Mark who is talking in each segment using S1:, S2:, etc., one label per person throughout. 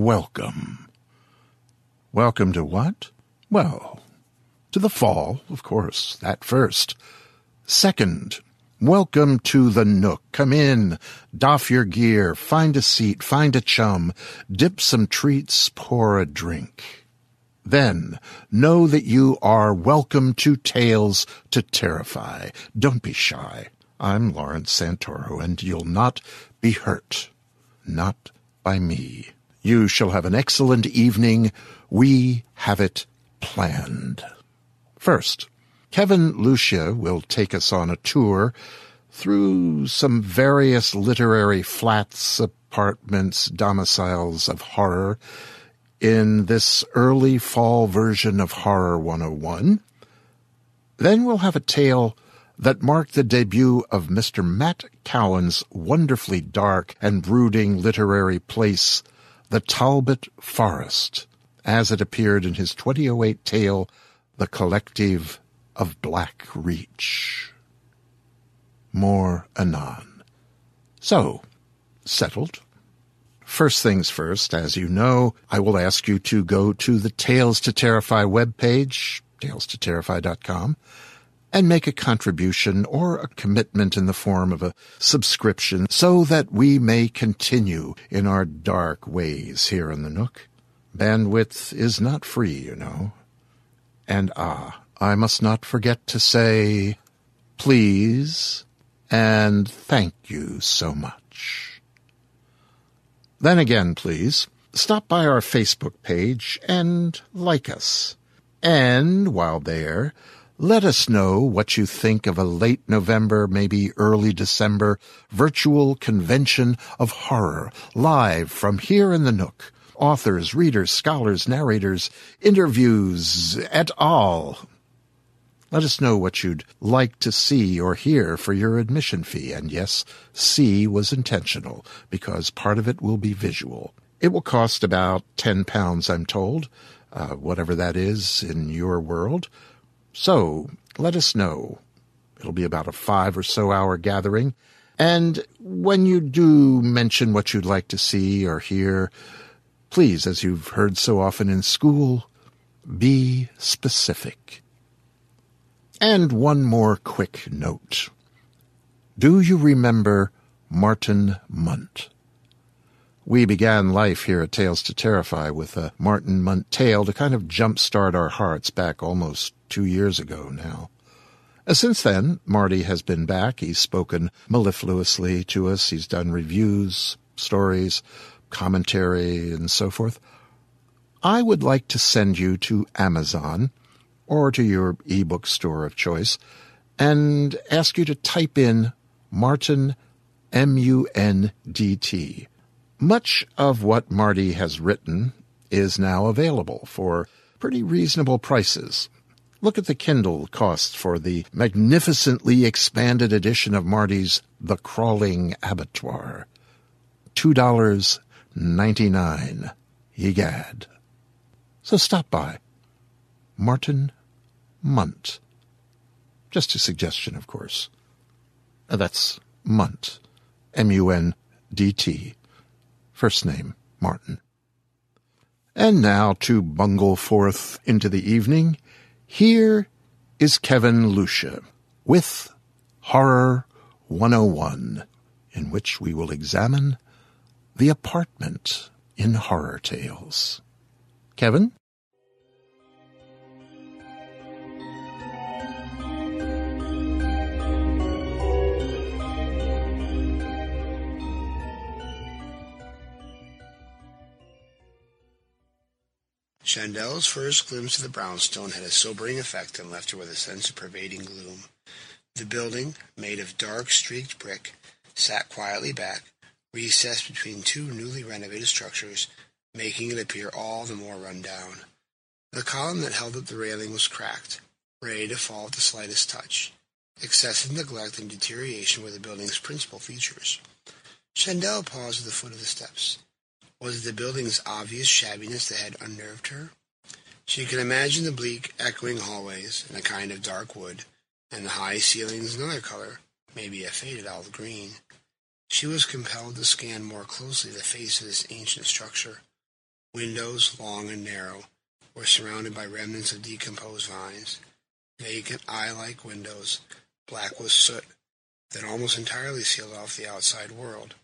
S1: Welcome. Welcome to what? Well, to the fall, of course, that first. Second, welcome to the nook. Come in, doff your gear, find a seat, find a chum, dip some treats, pour a drink. Then know that you are welcome to Tales to Terrify. Don't be shy. I'm Lawrence Santoro, and you'll not be hurt. Not by me. You shall have an excellent evening. We have it planned. First, Kevin Lucia will take us on a tour through some various literary flats, apartments, domiciles of horror in this early fall version of Horror 101. Then we'll have a tale that marked the debut of Mr. Matt Cowan's wonderfully dark and brooding literary place, The Talbot Forest, as it appeared in his 2008 tale, The Collective of Blaque Reach. More anon. So, settled. First things first, as you know, I will ask you to go to the Tales to Terrify webpage, talestoterrify.com, and make a contribution or a commitment in the form of a subscription so that we may continue in our dark ways here in the Nook. Bandwidth is not free, you know. And ah, I must not forget to say please and thank you so much. Then again, please, stop by our Facebook page and like us. And while there, let us know what you think of a late November, maybe early December virtual convention of horror live from here in the Nook. Authors, readers, scholars, narrators, interviews, et al. Let us know what you'd like to see or hear for your admission fee. And yes, see was intentional because part of it will be visual. It will cost about ten pounds, I'm told, uh, whatever that is in your world. So let us know. It'll be about a five or so hour gathering. And when you do mention what you'd like to see or hear, please, as you've heard so often in school, be specific. And one more quick note. Do you remember Martin Mundt? We began life here at Tales to Terrify with a Martin Mundt tale to kind of jumpstart our hearts back almost two years ago now. Uh, Since then, Marty has been back. He's spoken mellifluously to us. He's done reviews, stories, commentary, and so forth. I would like to send you to Amazon or to your ebook store of choice and ask you to type in Martin, M U N D T. Much of what Marty has written is now available for pretty reasonable prices. Look at the Kindle cost for the magnificently expanded edition of Marty's The Crawling Abattoir. $2.99. Egad. So stop by. Martin Mundt. Just a suggestion, of course. Uh, that's Mundt. M U N D T. First name, Martin. And now to bungle forth into the evening, here is Kevin Lucia with Horror 101, in which we will examine the apartment in horror tales. Kevin?
S2: Chandel's first glimpse of the brownstone had a sobering effect and left her with a sense of pervading gloom. The building, made of dark, streaked brick, sat quietly back, recessed between two newly renovated structures, making it appear all the more run down. The column that held up the railing was cracked, ready to fall at the slightest touch. Excessive neglect and deterioration were the building's principal features. Chandel paused at the foot of the steps. Was the building's obvious shabbiness that had unnerved her? She could imagine the bleak, echoing hallways in a kind of dark wood, and the high ceilings another color, maybe a faded olive green. She was compelled to scan more closely the face of this ancient structure. Windows, long and narrow, were surrounded by remnants of decomposed vines. Vacant eye-like windows, black with soot, that almost entirely sealed off the outside world.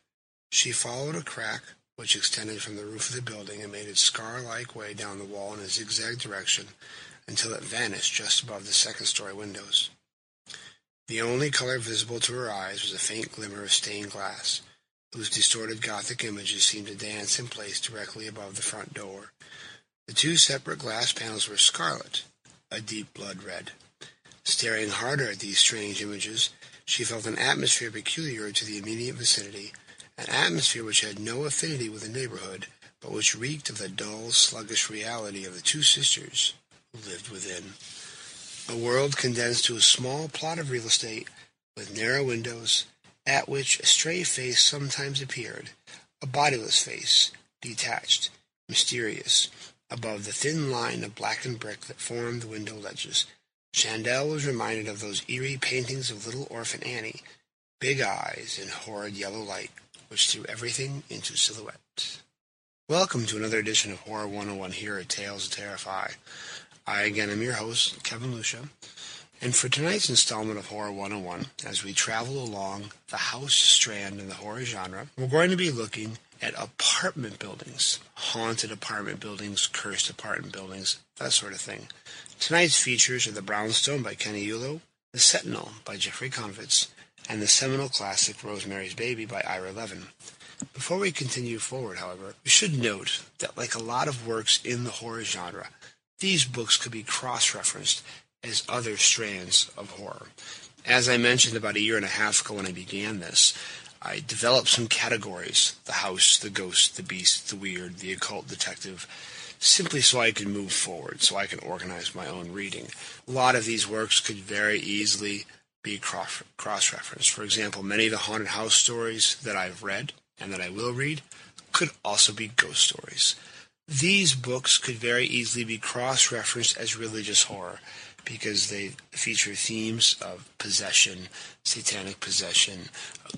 S2: She followed a crack which extended from the roof of the building and made its scar-like way down the wall in a zigzag direction until it vanished just above the second-story windows. The only color visible to her eyes was a faint glimmer of stained glass, whose distorted Gothic images seemed to dance in place directly above the front door. The two separate glass panels were scarlet, a deep blood red. Staring harder at these strange images, she felt an atmosphere peculiar to the immediate vicinity an atmosphere which had no affinity with the neighborhood, but which reeked of the dull, sluggish reality of the two sisters who lived within. A world condensed to a small plot of real estate, with narrow windows, at which a stray face sometimes appeared, a bodiless face, detached, mysterious, above the thin line of blackened brick that formed the window ledges. Chandel was reminded of those eerie paintings of little orphan Annie, big eyes in horrid yellow light, which threw everything into silhouette. Welcome to another edition of Horror 101 here at Tales to Terrify. I again am your host, Kevin Lucia, and for tonight's installment of Horror 101, as we travel along the house strand in the horror genre, we're going to be looking at apartment buildings, haunted apartment buildings, cursed apartment buildings, that sort of thing. Tonight's features are The Brownstone by Ken Eulo, The Sentinel by Jeffrey Konvitz, and the seminal classic Rosemary's Baby by Ira Levin. Before we continue forward, however, we should note that, like a lot of works in the horror genre, these books could be cross referenced as other strands of horror. As I mentioned about a year and a half ago when I began this, I developed some categories the house, the ghost, the beast, the weird, the occult detective simply so I could move forward, so I can organize my own reading. A lot of these works could very easily be cross referenced. For example, many of the haunted house stories that I've read and that I will read could also be ghost stories. These books could very easily be cross referenced as religious horror because they feature themes of possession, satanic possession,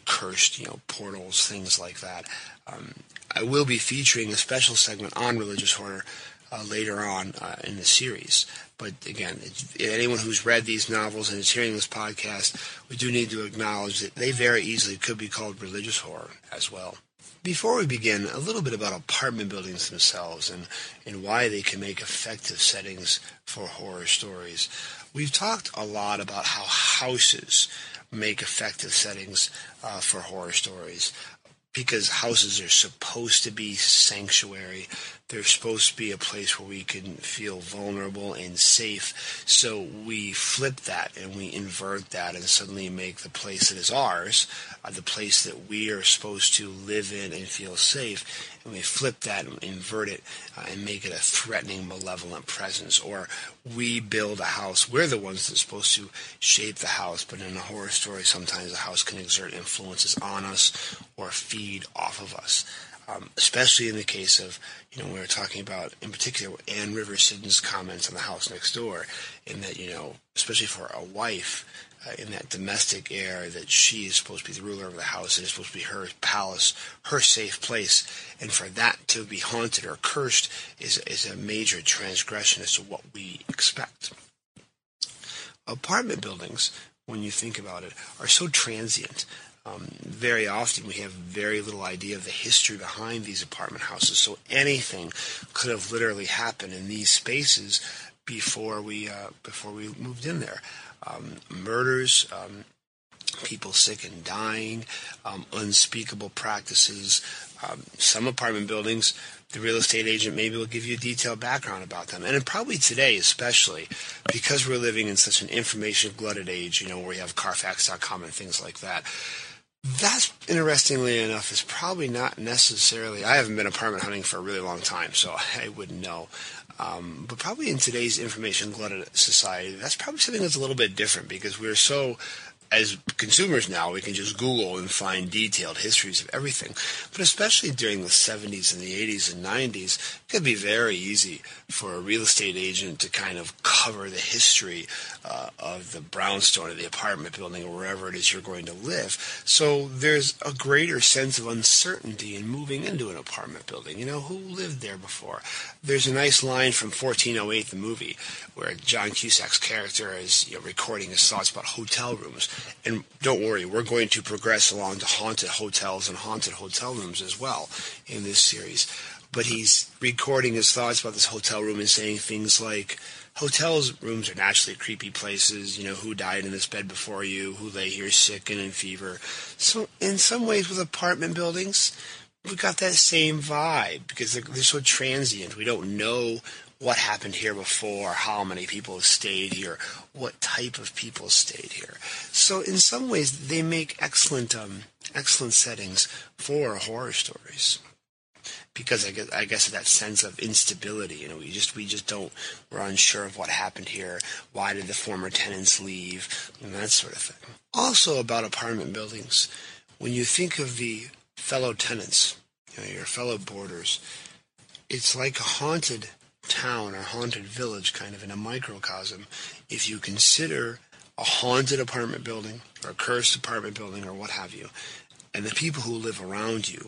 S2: cursed, you know, portals, things like that. Um, I will be featuring a special segment on religious horror uh, later on uh, in the series. But again, anyone who's read these novels and is hearing this podcast, we do need to acknowledge that they very easily could be called religious horror as well. Before we begin, a little bit about apartment buildings themselves and, and why they can make effective settings for horror stories. We've talked a lot about how houses make effective settings uh, for horror stories. Because houses are supposed to be sanctuary. They're supposed to be a place where we can feel vulnerable and safe. So we flip that and we invert that and suddenly make the place that is ours uh, the place that we are supposed to live in and feel safe. We flip that and invert it uh, and make it a threatening, malevolent presence. Or we build a house. We're the ones that's supposed to shape the house. But in a horror story, sometimes the house can exert influences on us or feed off of us. Um, especially in the case of, you know, we were talking about, in particular, Anne Rivers Siddon's comments on the house next door, in that, you know, especially for a wife, in that domestic air, that she is supposed to be the ruler of the house, and it's supposed to be her palace, her safe place, and for that to be haunted or cursed is, is a major transgression as to what we expect. Apartment buildings, when you think about it, are so transient. Um, very often we have very little idea of the history behind these apartment houses, so anything could have literally happened in these spaces before we uh, before we moved in there. Um, murders, um, people sick and dying, um, unspeakable practices. Um, some apartment buildings, the real estate agent maybe will give you a detailed background about them. And probably today, especially, because we're living in such an information glutted age, you know, where you have Carfax.com and things like that, that's interestingly enough is probably not necessarily. I haven't been apartment hunting for a really long time, so I wouldn't know. Um, but probably in today's information glutted society, that's probably something that's a little bit different because we're so as consumers now, we can just Google and find detailed histories of everything. But especially during the 70s and the 80s and 90s, it could be very easy for a real estate agent to kind of cover the history uh, of the brownstone or the apartment building or wherever it is you're going to live. So there's a greater sense of uncertainty in moving into an apartment building. You know, who lived there before? There's a nice line from 1408, the movie, where John Cusack's character is you know, recording his thoughts about hotel rooms. And don't worry, we're going to progress along to haunted hotels and haunted hotel rooms as well in this series. But he's recording his thoughts about this hotel room and saying things like, hotels rooms are naturally creepy places. You know, who died in this bed before you? Who lay here sick and in fever? So, in some ways, with apartment buildings, we've got that same vibe because they're, they're so transient. We don't know what happened here before, how many people have stayed here, what type of people stayed here. So in some ways, they make excellent, um, excellent settings for horror stories. Because I guess, I guess that sense of instability, you know, we just we just don't we're unsure of what happened here. Why did the former tenants leave? And that sort of thing. Also about apartment buildings, when you think of the fellow tenants, you know, your fellow boarders, it's like a haunted town or haunted village, kind of in a microcosm, if you consider a haunted apartment building or a cursed apartment building or what have you, and the people who live around you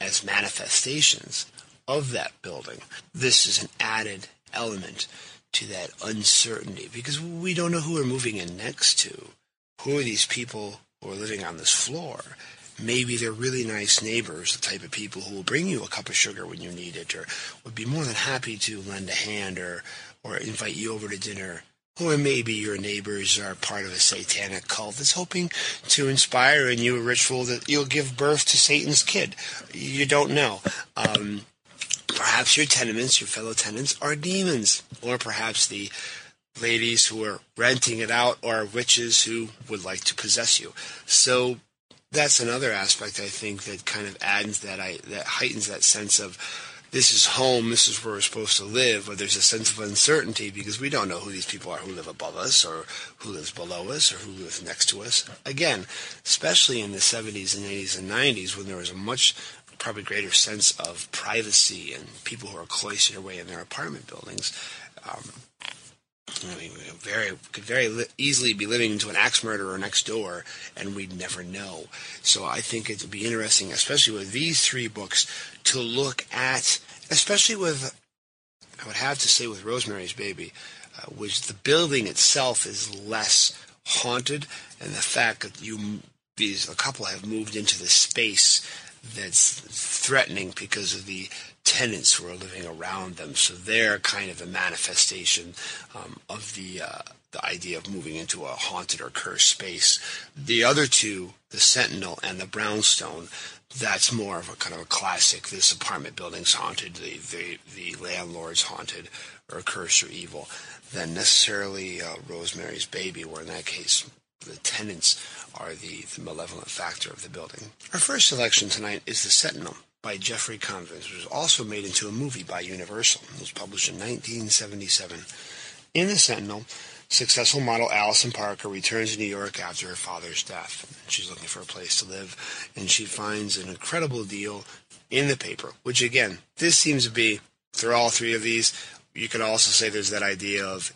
S2: as manifestations of that building, this is an added element to that uncertainty because we don't know who we're moving in next to. Who are these people who are living on this floor? Maybe they're really nice neighbors, the type of people who will bring you a cup of sugar when you need it, or would be more than happy to lend a hand or or invite you over to dinner. Or maybe your neighbors are part of a satanic cult that's hoping to inspire in you a ritual that you'll give birth to Satan's kid. You don't know. Um, perhaps your tenements, your fellow tenants, are demons. Or perhaps the ladies who are renting it out are witches who would like to possess you. So that's another aspect I think that kind of adds that I that heightens that sense of this is home, this is where we're supposed to live, but there's a sense of uncertainty because we don't know who these people are who live above us or who lives below us or who lives next to us. Again, especially in the 70s and 80s and 90s when there was a much probably greater sense of privacy and people who are cloistered away in their apartment buildings. Um, I mean, very could very li- easily be living into an axe murderer next door, and we'd never know. So I think it would be interesting, especially with these three books, to look at, especially with, I would have to say, with Rosemary's Baby, uh, which the building itself is less haunted, and the fact that you these a couple have moved into the space that's threatening because of the tenants who are living around them. So they're kind of a manifestation um, of the uh, the idea of moving into a haunted or cursed space. The other two, the Sentinel and the Brownstone, that's more of a kind of a classic. This apartment building's haunted. The the, the landlord's haunted or cursed or evil than necessarily uh, Rosemary's Baby, where in that case the tenants are the, the malevolent factor of the building. Our first selection tonight is The Sentinel by Jeffrey Konvitz, which was also made into a movie by Universal. It was published in 1977. In The Sentinel, successful model Allison Parker returns to New York after her father's death. She's looking for a place to live, and she finds an incredible deal in the paper, which again, this seems to be, through all three of these, you could also say there's that idea of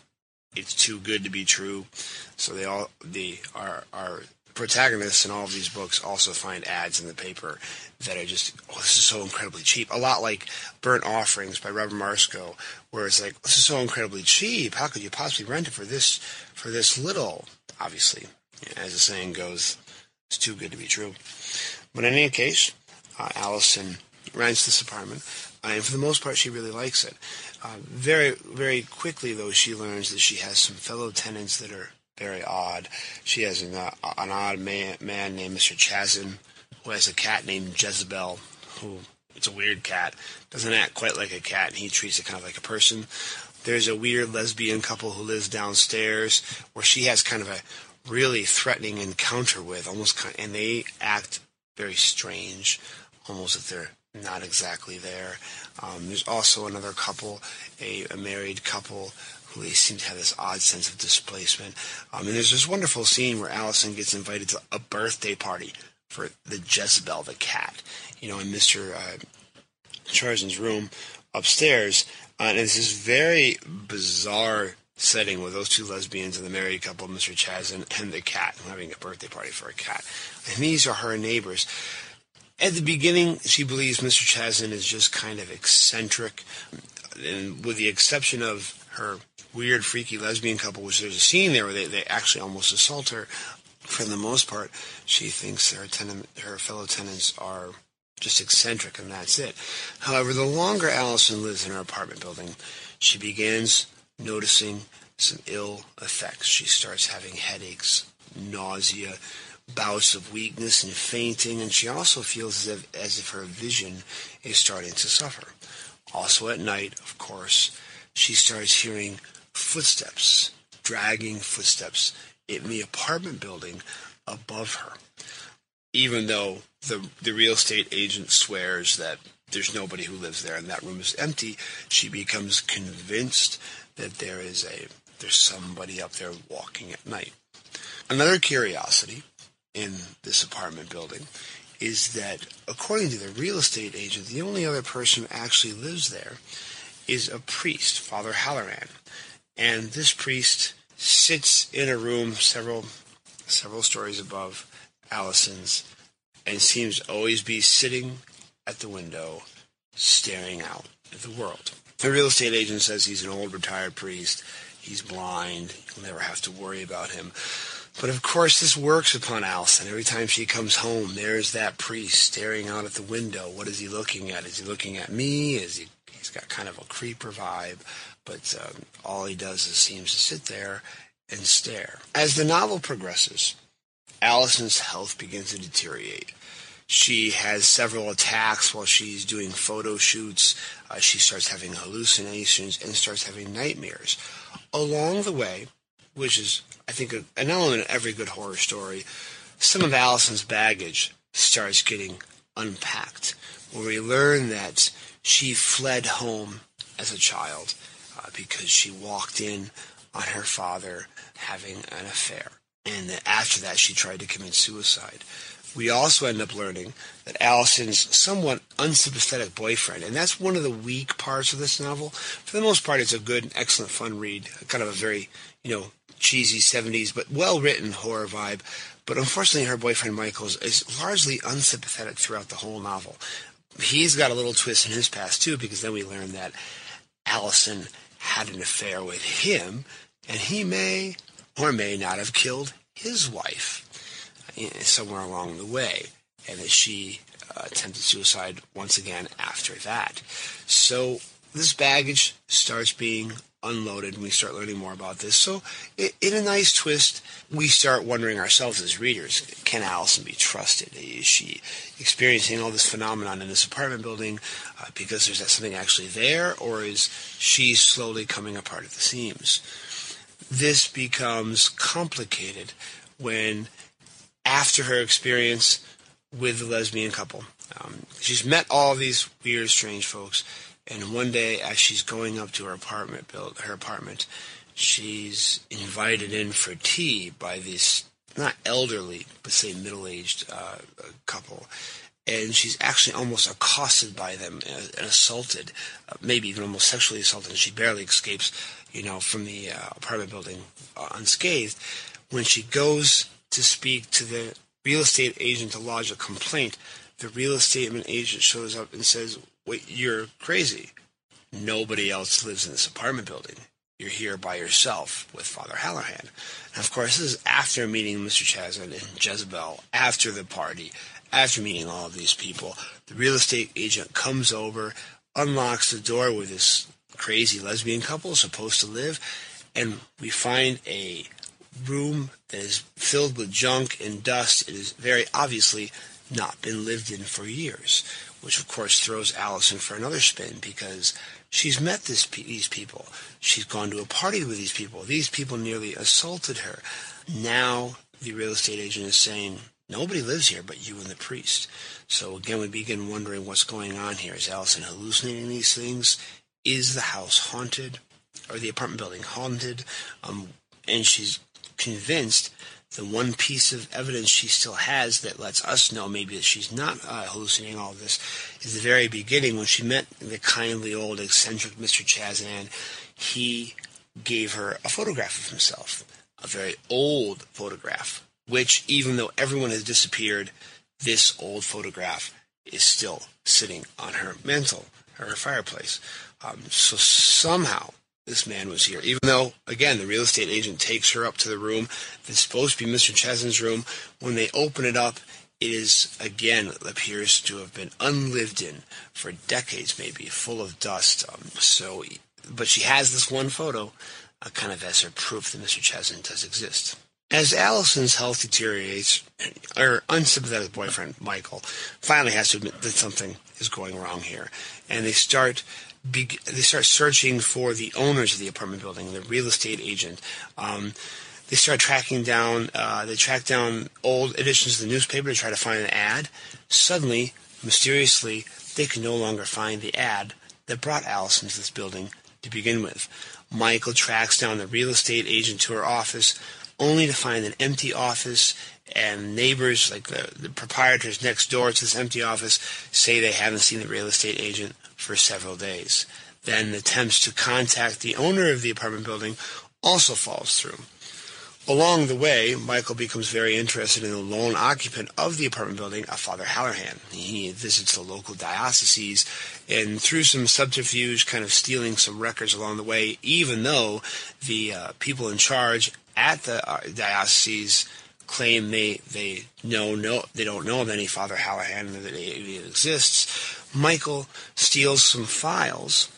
S2: it's too good to be true. So they all the are our protagonists in all of these books also find ads in the paper that are just oh this is so incredibly cheap. A lot like Burnt Offerings by Robert Marasco, where it's like this is so incredibly cheap. How could you possibly rent it for this for this little? Obviously, as the saying goes, it's too good to be true. But in any case, uh, Allison rents this apartment, uh, and for the most part, she really likes it. Uh, very, very quickly, though, she learns that she has some fellow tenants that are very odd. She has an, uh, an odd man, man named Mr. Chazen, who has a cat named Jezebel, who it's a weird cat, doesn't act quite like a cat, and he treats it kind of like a person. There's a weird lesbian couple who lives downstairs, where she has kind of a really threatening encounter with, almost, kind of, and they act very strange, almost if they're not exactly there. Um, there's also another couple, a, a, married couple, who they seem to have this odd sense of displacement. Um, and there's this wonderful scene where Allison gets invited to a birthday party for the Jezebel, the cat, you know, in Mr. Uh, room upstairs. Uh, and it's this very bizarre setting with those two lesbians and the married couple, Mr. Chazen, and the cat, having a birthday party for a cat. And these are her neighbors. At the beginning, she believes Mr. Chazen is just kind of eccentric, and with the exception of her weird, freaky lesbian couple, which there's a scene there where they, they actually almost assault her. For the most part, she thinks her tenant, her fellow tenants are just eccentric, and that's it. However, the longer Allison lives in her apartment building, she begins noticing some ill effects. She starts having headaches, nausea, bouts of weakness and fainting, and she also feels as if, as if her vision is starting to suffer. Also at night, of course, she starts hearing footsteps, dragging footsteps in the apartment building above her. Even though the the real estate agent swears that there's nobody who lives there and that room is empty, she becomes convinced that there is a there's somebody up there walking at night. Another curiosity in this apartment building is that, according to the real estate agent, the only other person who actually lives there is a priest, Father Halloran. And this priest sits in a room several several stories above Allison's and seems to always be sitting at the window staring out at the world. The real estate agent says he's an old retired priest. He's blind. You'll never have to worry about him. But of course, this works upon Allison. Every time she comes home, there's that priest staring out at the window. What is he looking at? Is he looking at me? Is he? He's got kind of a creeper vibe, but um, all he does is seems to sit there and stare. As the novel progresses, Allison's health begins to deteriorate. She has several attacks while she's doing photo shoots. Uh, she starts having hallucinations and starts having nightmares. Along the way, which is, I think, a, an element of every good horror story, some of Allison's baggage starts getting unpacked, where we learn that she fled home as a child uh, because she walked in on her father having an affair. And after that, she tried to commit suicide. We also end up learning that Allison's somewhat unsympathetic boyfriend, and that's one of the weak parts of this novel. For the most part, it's a good, excellent, fun read. Kind of a very, you know, cheesy 70s, but well written horror vibe. But unfortunately, her boyfriend Michael is largely unsympathetic throughout the whole novel. He's got a little twist in his past, too, because then we learn that Allison had an affair with him, and he may or may not have killed his wife uh, somewhere along the way, and that she uh, attempted suicide once again after that. So this baggage starts being unloaded and we start learning more about this. So, in a nice twist, we start wondering ourselves as readers can Allison be trusted? Is she experiencing all this phenomenon in this apartment building uh, because there's something actually there, or is she slowly coming apart at the seams? This becomes complicated when, after her experience with the lesbian couple, um, she's met all these weird, strange folks and one day, as she's going up to her apartment, build her apartment, she's invited in for tea by this not elderly, but say middle-aged uh, couple, and she's actually almost accosted by them and, assaulted, uh, maybe even almost sexually assaulted. And she barely escapes, you know, from the uh, apartment building uh, unscathed. When she goes to speak to the real estate agent to lodge a complaint, the real estate agent shows up and says, Wait, you're crazy. Nobody else lives in this apartment building. You're here by yourself with Father Halloran. And of course, this is after meeting Mr. Chazen and Jezebel, after the party, after meeting all of these people. The real estate agent comes over, unlocks the door where this crazy lesbian couple is supposed to live, and we find a room that is filled with junk and dust. It is very obviously not been lived in for years which of course throws Allison for another spin because she's met this, these people. She's gone to a party with these people. These people nearly assaulted her. Now the real estate agent is saying, nobody lives here but you and the priest. So again, we begin wondering what's going on here. Is Allison hallucinating these things? Is the house haunted? Or the apartment building haunted? Um, and she's convinced the one piece of evidence she still has that lets us know maybe that she's not uh, hallucinating all this is the very beginning when she met the kindly old eccentric Mr. Chazen. He gave her a photograph of himself, a very old photograph, which even though everyone has disappeared, this old photograph is still sitting on her mantle, her fireplace. Um, so somehow this man was here. Even though, again, the real estate agent takes her up to the room that's supposed to be Mr. Chesney's room. When they open it up, it is, again, appears to have been unlived in for decades, maybe, full of dust. Um, so, but she has this one photo, uh, kind of as her proof that Mr. Chesney does exist. As Allison's health deteriorates, her unsympathetic boyfriend, Michael, finally has to admit that something is going wrong here. And they start be, they start searching for the owners of the apartment building, the real estate agent. Um, they start tracking down. Uh, they track down old editions of the newspaper to try to find an ad. Suddenly, mysteriously, they can no longer find the ad that brought Allison to this building to begin with. Michael tracks down the real estate agent to her office, only to find an empty office and neighbors, like the, the proprietors next door to this empty office, say they haven't seen the real estate agent for several days. Then attempts to contact the owner of the apartment building also falls through. Along the way, Michael becomes very interested in the lone occupant of the apartment building, a Father Halloran. He visits the local diocese and through some subterfuge, kind of stealing some records along the way, even though the uh, people in charge at the uh, dioceses claim they they know no they don't know of any Father Halloran that it exists. Michael steals some files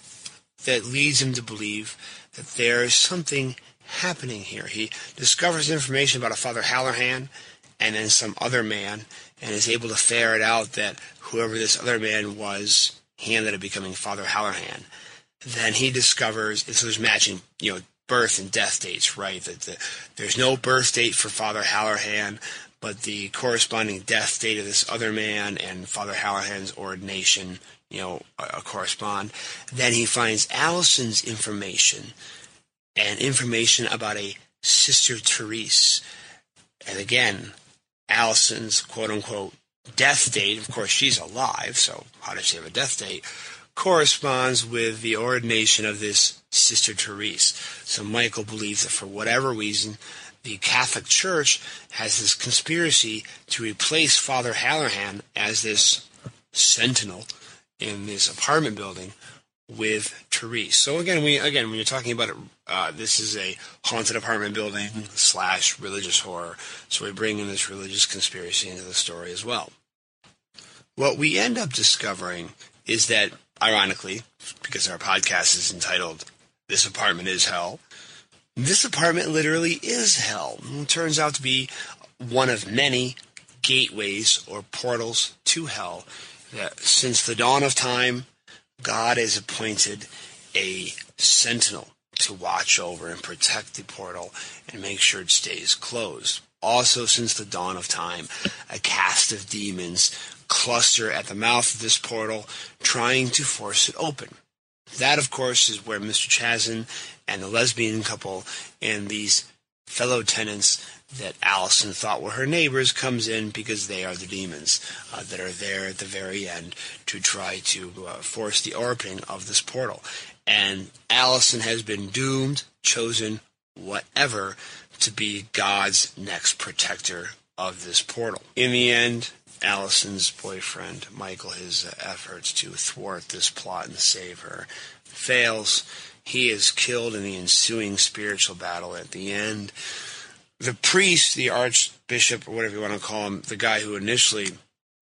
S2: that leads him to believe that there is something happening here. He discovers information about a Father Halloran and then some other man and is able to ferret out that whoever this other man was, he ended up becoming Father Halloran. Then he discovers, and so there's matching, you know, birth and death dates, right? That the, there's no birth date for Father Halloran, but the corresponding death date of this other man and Father Hallahan's ordination, you know, uh, correspond. Then he finds Allison's information and information about a Sister Therese. And again, Allison's quote unquote death date, of course, she's alive, so how does she have a death date? Corresponds with the ordination of this Sister Therese. So Michael believes that for whatever reason, the Catholic Church has this conspiracy to replace Father Halloran as this sentinel in this apartment building with Therese. So again, we again when you're talking about it, uh, this is a haunted apartment building slash religious horror. So we bring in this religious conspiracy into the story as well. What we end up discovering is that ironically, because our podcast is entitled This Apartment is Hell, this apartment literally is hell. It turns out to be one of many gateways or portals to hell that since the dawn of time, God has appointed a sentinel to watch over and protect the portal and make sure it stays closed. Also, since the dawn of time, a cast of demons cluster at the mouth of this portal, trying to force it open. That, of course, is where Mr. Chazen and the lesbian couple and these fellow tenants that Allison thought were her neighbors comes in because they are the demons uh, that are there at the very end to try to uh, force the opening of this portal. And Allison has been doomed, chosen, whatever, to be God's next protector of this portal. In the end, Allison's boyfriend, Michael, his efforts to thwart this plot and save her fails. He is killed in the ensuing spiritual battle at the end the priest, the archbishop, or whatever you want to call him, the guy who initially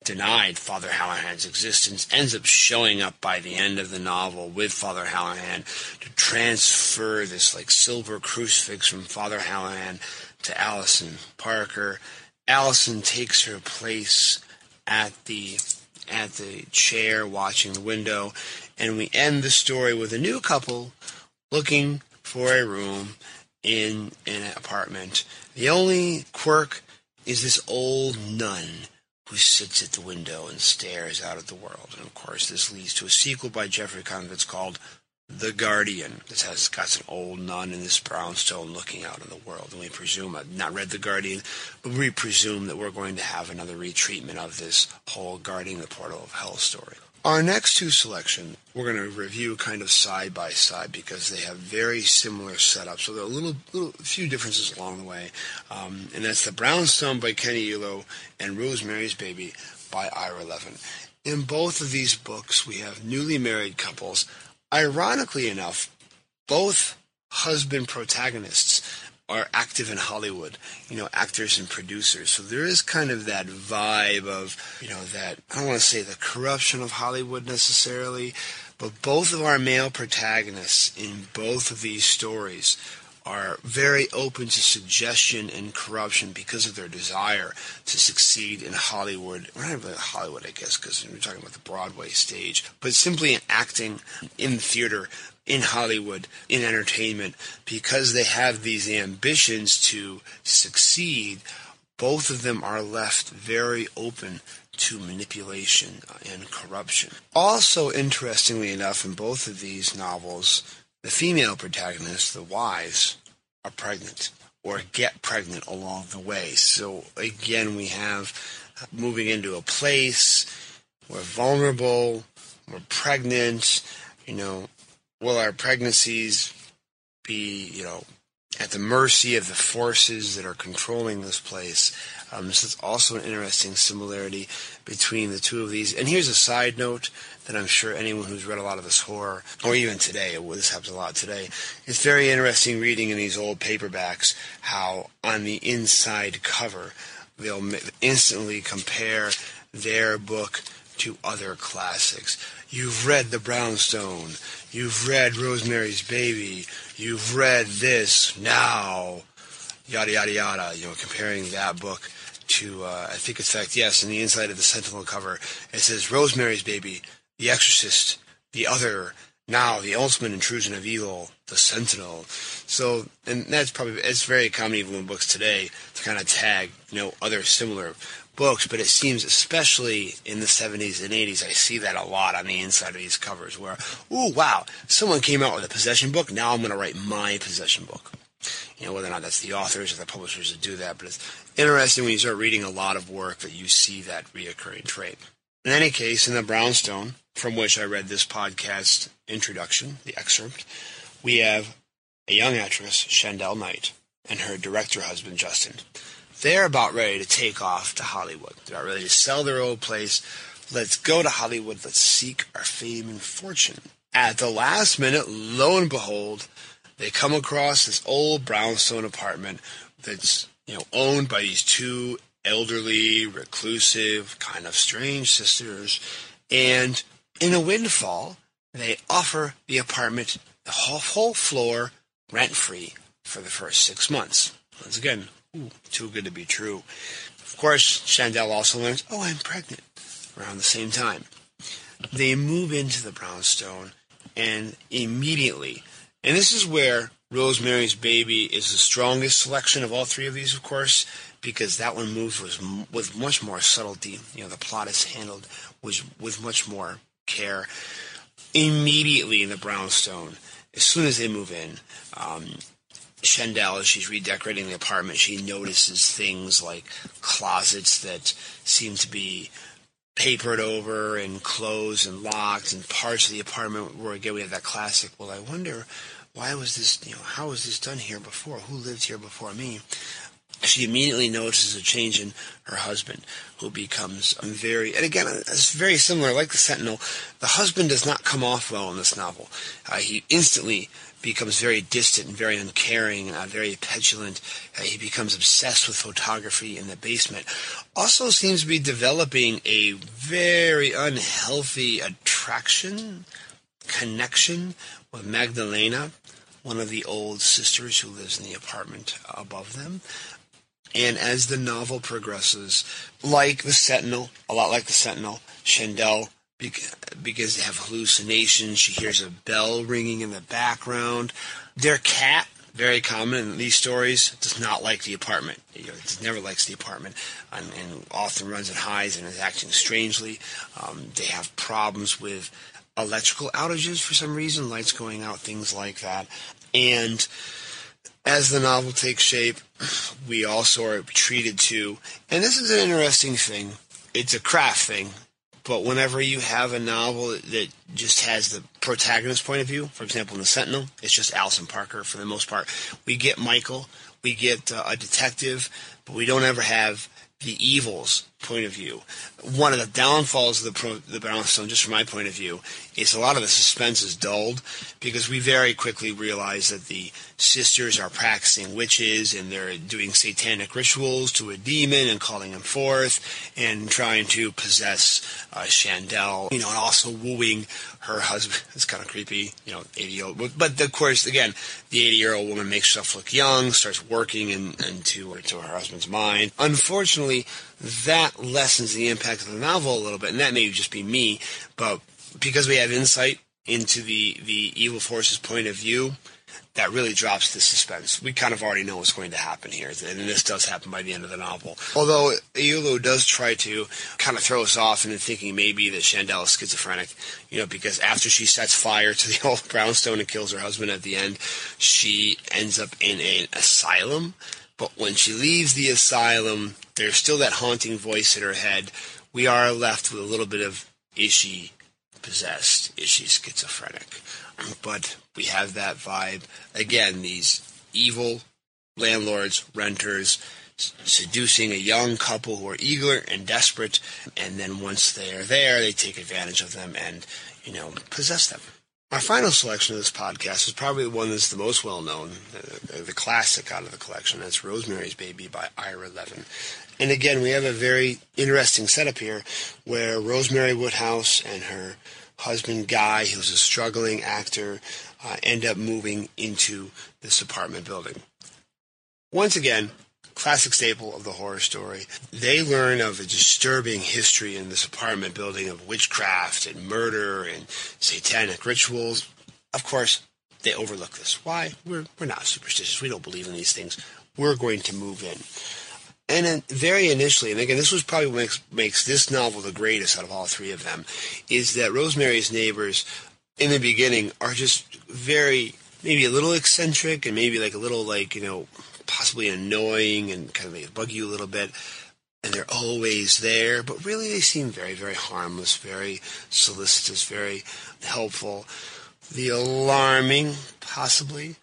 S2: denied Father Hallahan's existence, ends up showing up by the end of the novel with Father Hallahan to transfer this like silver crucifix from Father Hallahan to Allison Parker. Allison takes her place at the at the chair watching the window, and we end the story with a new couple looking for a room in an apartment. The only quirk is this old nun who sits at the window and stares out at the world. And of course, this leads to a sequel by Jeffrey Konvitz called The Guardian. This has got an old nun in this brownstone looking out in the world. And we presume, I've not read The Guardian, but we presume that we're going to have another retreatment of this whole guarding the portal of hell story. Our next two selections, we're going to review kind of side by side because they have very similar setups. So there are a little, little few differences along the way. Um, and that's The Brownstone by Ken Eulo and Rosemary's Baby by Ira Levin. In both of these books, we have newly married couples. Ironically enough, both husband protagonists are active in Hollywood, you know, actors and producers. So there is kind of that vibe of, you know, that, I don't want to say the corruption of Hollywood necessarily, but both of our male protagonists in both of these stories are very open to suggestion and corruption because of their desire to succeed in Hollywood. We're not even Hollywood, I guess, because we're talking about the Broadway stage, but simply in acting in theater in Hollywood, in entertainment, because they have these ambitions to succeed, both of them are left very open to manipulation and corruption. Also, interestingly enough, in both of these novels, the female protagonists, the wives, are pregnant or get pregnant along the way. So, again, we have moving into a place, we're vulnerable, we're pregnant, you know, will our pregnancies be, you know, at the mercy of the forces that are controlling this place? Um, this is also an interesting similarity between the two of these. And here's a side note that I'm sure anyone who's read a lot of this horror, or even today, this happens a lot today, it's very interesting reading in these old paperbacks how on the inside cover they'll instantly compare their book to other classics. You've read The Brownstone. You've read Rosemary's Baby. You've read this now. Yada, yada, yada. You know, comparing that book to, uh, I think, in fact, yes, in the inside of the Sentinel cover, it says Rosemary's Baby, The Exorcist, The Other, now the ultimate intrusion of evil, the Sentinel. So, and that's probably it's very common even in books today to kind of tag you know other similar books, but it seems especially in the 70s and 80s, I see that a lot on the inside of these covers where, oh wow, someone came out with a possession book, now I'm going to write my possession book. You know, whether or not that's the authors or the publishers that do that, but it's interesting when you start reading a lot of work that you see that reoccurring trait. In any case, in the Brownstone, from which I read this podcast introduction, the excerpt, we have a young actress, Shandell Knight, and her director husband, Justin. They're about ready to take off to Hollywood. They're about ready to sell their old place. Let's go to Hollywood. Let's seek our fame and fortune. At the last minute, lo and behold, they come across this old brownstone apartment that's you know owned by these two elderly, reclusive, kind of strange sisters. And in a windfall, they offer the apartment, the whole, floor, rent free for the first six months. Once again, too good to be true. Of course, Chandel also learns, oh, I'm pregnant around the same time. They move into the brownstone and immediately, and this is where Rosemary's Baby is the strongest selection of all three of these, of course, because that one moves with, with much more subtlety. You know, the plot is handled with, with much more care. Immediately in the brownstone, as soon as they move in, um, Chandel, as she's redecorating the apartment, she notices things like closets that seem to be papered over and closed and locked and parts of the apartment where again we have that classic well i wonder why was this you know how was this done here before who lived here before me she immediately notices a change in her husband, who becomes very, and again, it's very similar, like the Sentinel. The husband does not come off well in this novel. Uh, he instantly becomes very distant and very uncaring, uh, very petulant. Uh, he becomes obsessed with photography in the basement. Also seems to be developing a very unhealthy attraction, connection with Magdalena, one of the old sisters who lives in the apartment above them. And as the novel progresses, like the Sentinel, a lot like the Sentinel, Chandel because they have hallucinations. She hears a bell ringing in the background. Their cat, very common in these stories, does not like the apartment. You know, it never likes the apartment, and, and often runs and hides and is acting strangely. Um, they have problems with electrical outages for some reason, lights going out, things like that. And as the novel takes shape, we also are treated to, and this is an interesting thing. It's a craft thing but whenever you have a novel that just has the protagonist point of view, for example, in The Sentinel, it's just Allison Parker for the most part. We get Michael, we get uh, a detective, but we don't ever have the evil's point of view. One of the downfalls of the pro, the Brownstone, just from my point of view, is a lot of the suspense is dulled because we very quickly realize that the sisters are practicing witches and they're doing satanic rituals to a demon and calling him forth and trying to possess uh, Chandel, you know, and also wooing her husband. It's kind of creepy, you know, 80 year old. But of course, again, the 80 year old woman makes herself look young, starts working in, into, into her husband's mind. Unfortunately, that lessens the impact of the novel a little bit, and that may just be me, but because we have insight into the, the evil force's point of view, that really drops the suspense. We kind of already know what's going to happen here, and this does happen by the end of the novel. Although Eulo does try to kind of throw us off into thinking maybe that Chandel is schizophrenic, you know, because after she sets fire to the old brownstone and kills her husband at the end, she ends up in an asylum. But when she leaves the asylum, there's still that haunting voice in her head. We are left with a little bit of is she possessed? Is she schizophrenic? but we have that vibe. Again, these evil landlords, renters, seducing a young couple who are eager and desperate, and then once they are there, they take advantage of them and, you know, possess them. My final selection of this podcast is probably the one that's the most well known, the, the classic out of the collection. That's Rosemary's Baby by Ira Levin. And again, we have a very interesting setup here where Rosemary Woodhouse and her husband Guy, who's a struggling actor, uh, end up moving into this apartment building. Once again, classic staple of the horror story. They learn of a disturbing history in this apartment building of witchcraft and murder and satanic rituals. Of course, they overlook this. Why? We're, we're not superstitious. We don't believe in these things. We're going to move in. And then very initially, and again, this was probably what makes, makes this novel the greatest out of all three of them, is that Rosemary's neighbors in the beginning are just very, maybe a little eccentric and maybe like a little like, you know, possibly annoying and kind of bug you a little bit. And they're always there, but really they seem very, very harmless, very solicitous, very helpful. The alarming, possibly,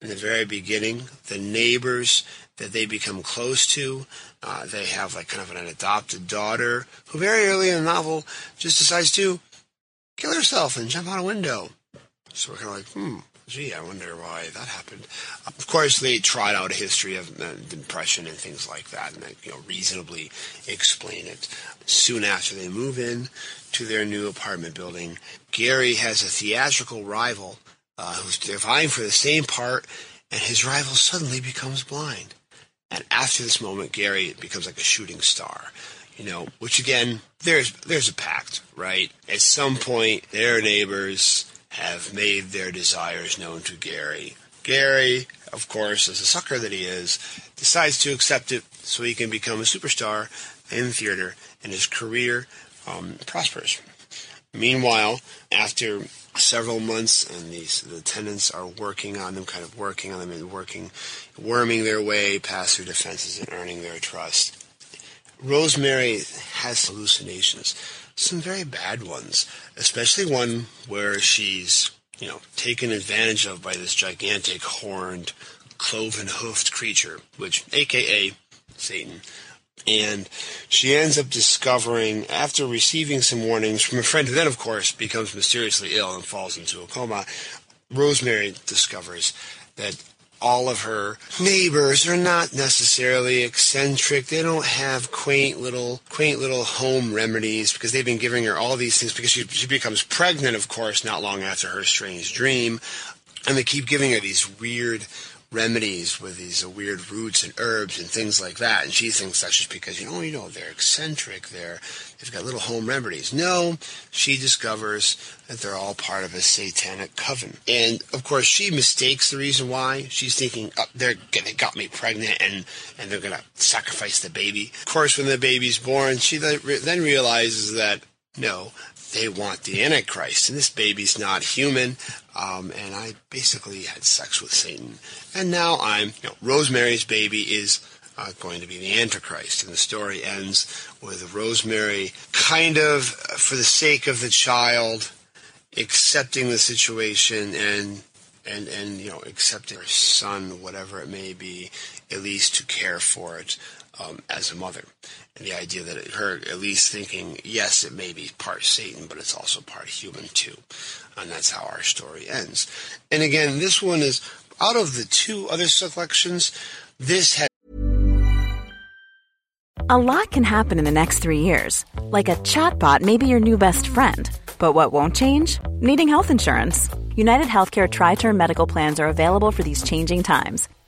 S2: in the very beginning, the neighbors that they become close to. Uh, they have like kind of an adopted daughter who very early in the novel just decides to kill herself and jump out a window. So we're kind of like, hmm, gee, I wonder why that happened. Of course, they trot out a history of uh, depression and things like that, and they, you know, reasonably explain it. Soon after they move in to their new apartment building, Gary has a theatrical rival uh, who's vying for the same part, and his rival suddenly becomes blind. And after this moment, Gary becomes like a shooting star you know, which again, there's there's a pact, right? At some point, their neighbors have made their desires known to Gary. Gary, of course, as a sucker that he is, decides to accept it so he can become a superstar in theater, and his career um, prospers. Meanwhile, after several months, and these the tenants are working on them, kind of working on them and working, worming their way past their defenses and earning their trust. Rosemary has hallucinations, some very bad ones, especially one where she's, you know, taken advantage of by this gigantic horned, cloven hoofed creature, which, aka Satan. And she ends up discovering, after receiving some warnings from a friend who then, of course, becomes mysteriously ill and falls into a coma, Rosemary discovers that all of her neighbors are not necessarily eccentric. They don't have quaint little quaint little home remedies because they've been giving her all these things because she, she becomes pregnant, of course, not long after her strange dream. And they keep giving her these weird remedies with these weird roots and herbs and things like that. And she thinks that's just because, you know, you know, they're eccentric. They're, they've got little home remedies. No, she discovers that they're all part of a satanic coven. And of course, she mistakes the reason why. She's thinking, oh, they're, they got me pregnant and, and they're to sacrifice the baby. Of course, when the baby's born, she then realizes that no, they want the Antichrist, and this baby's not human. Um, and I basically had sex with Satan, and now I'm, you know, Rosemary's baby is uh, going to be the Antichrist, and the story ends with Rosemary kind of, for the sake of the child, accepting the situation and and and you know accepting her son, whatever it may be, at least to care for it um, as a mother. The idea that it, her at least thinking, yes, it may be part Satan, but it's also part human too. And that's how our story ends. And again, this one is out of the two other selections, this has.
S3: A lot can happen in the next three years. Like a chatbot may be your new best friend. But what won't change? Needing health insurance. United Healthcare Tri Term Medical Plans are available for these changing times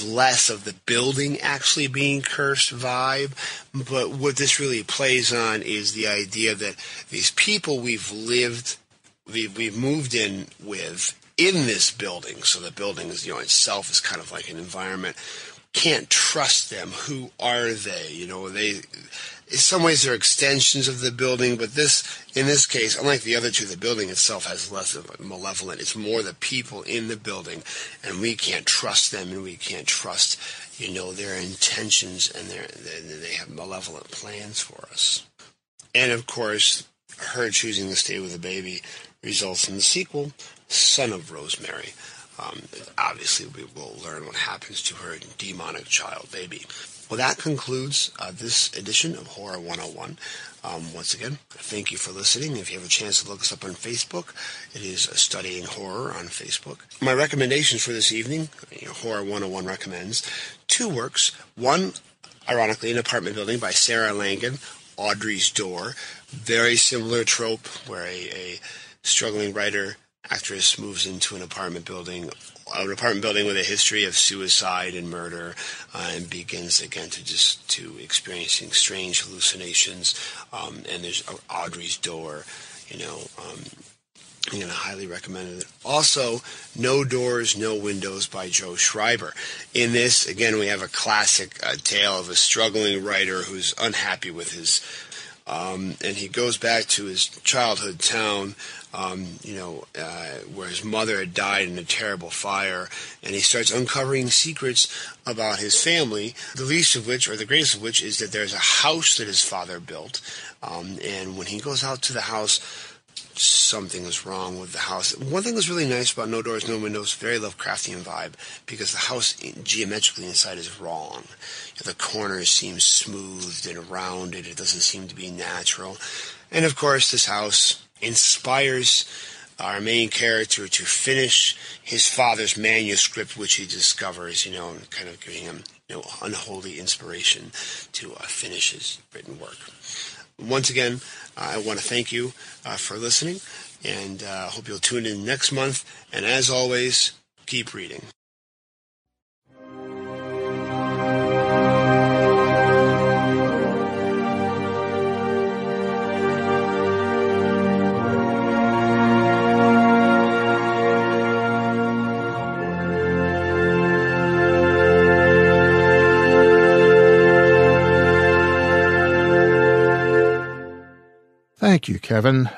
S2: less of the building actually being cursed vibe, but what this really plays on is the idea that these people we've lived, we've, we've moved in with in this building, so the building is, you know, itself is kind of like an environment, can't trust them. Who are they? You know, they in some ways they're extensions of the building, but this, in this case, unlike the other two, the building itself has less of a malevolent. It's more the people in the building, and we can't trust them, and we can't trust, you know, their intentions, and their they have malevolent plans for us. And of course, her choosing to stay with the baby results in the sequel, Son of Rosemary. Um, obviously, we will learn what happens to her demonic child baby. Well, that concludes uh, this edition of Horror 101. Um, once again, thank you for listening. If you have a chance to look us up on Facebook, it is Studying Horror on Facebook. My recommendations for this evening, you know, Horror 101 recommends two works. One, ironically, an apartment building by Sarah Langan, Audrey's Door. Very similar trope where a, a struggling writer actress moves into an apartment building an apartment building with a history of suicide and murder, uh, and begins again to just to experiencing strange hallucinations. Um, and there's Audrey's Door, you know. Um, I'm going to highly recommend it. Also, No Doors, No Windows by Joe Schreiber. In this, again, we have a classic uh, tale of a struggling writer who's unhappy with his um, and he goes back to his childhood town, um, you know, uh, where his mother had died in a terrible fire, and he starts uncovering secrets about his family. The least of which, or the greatest of which, is that there's a house that his father built, um, and when he goes out to the house, something is wrong with the house. One thing that's really nice about No Doors, No Windows, very Lovecraftian vibe, because the house geometrically inside is wrong. The corners seem smoothed and rounded. It doesn't seem to be natural. And of course, this house inspires our main character to finish his father's manuscript, which he discovers, you know, kind of giving him, you know, unholy inspiration to uh, finish his written work. Once again, I want to thank you uh, for listening, and uh, hope you'll tune in next month. And as always, keep reading.
S1: Thank you, Kevin.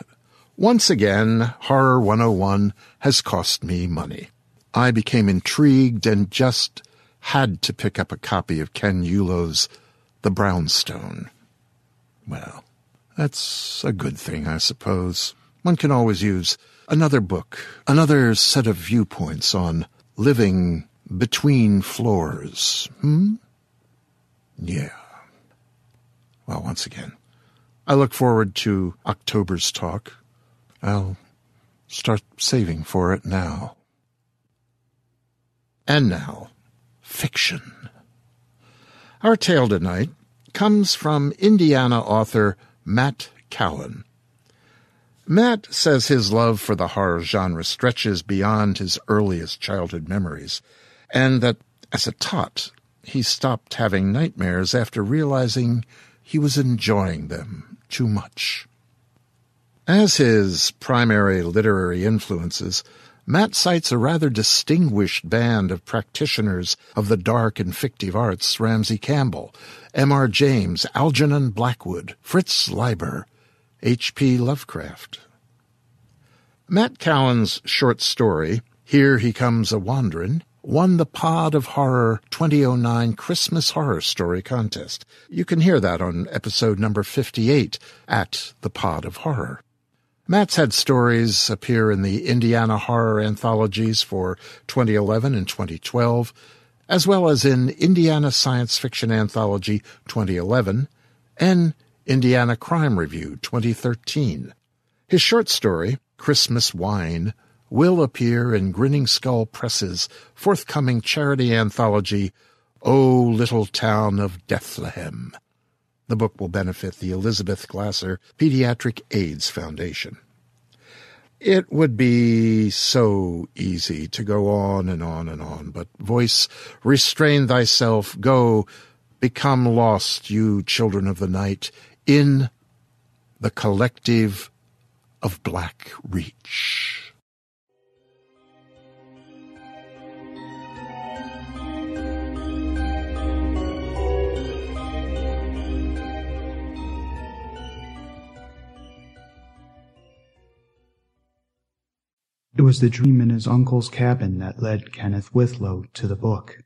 S1: Once again, Horror 101 has cost me money. I became intrigued and just had to pick up a copy of Ken Eulo's The Brownstone. Well, that's a good thing, I suppose. One can always use another book, another set of viewpoints on living between floors. Hmm? Yeah. Well, once again, I look forward to October's talk. I'll start saving for it now. And now, fiction. Our tale tonight comes from Indiana author Matt Cowan. Matt says his love for the horror genre stretches beyond his earliest childhood memories, and that as a tot, he stopped having nightmares after realizing he was enjoying them too much. As his primary literary influences, Matt cites a rather distinguished band of practitioners of the dark and fictive arts Ramsey Campbell, M.R. James, Algernon Blackwood, Fritz Leiber, H.P. Lovecraft. Matt Cowan's short story, Here He Comes a Wanderin', won the Pod of Horror 2009 Christmas Horror Story Contest. You can hear that on episode number 58 at the Pod of Horror. Matt's had stories appear in the Indiana Horror Anthologies for 2011 and 2012, as well as in Indiana Science Fiction Anthology 2011 and Indiana Crime Review 2013. His short story, Christmas Wine, will appear in Grinning Skull Press's forthcoming charity anthology, O Little Town of Bethlehem. The book will benefit the Elizabeth Glaser Pediatric AIDS Foundation. It would be so easy to go on and on and on, but voice, restrain thyself, go, become lost, you children of the night, in the collective of Blaque Reach.
S4: It was the dream in his uncle's cabin that led Kenneth Withlow to the book.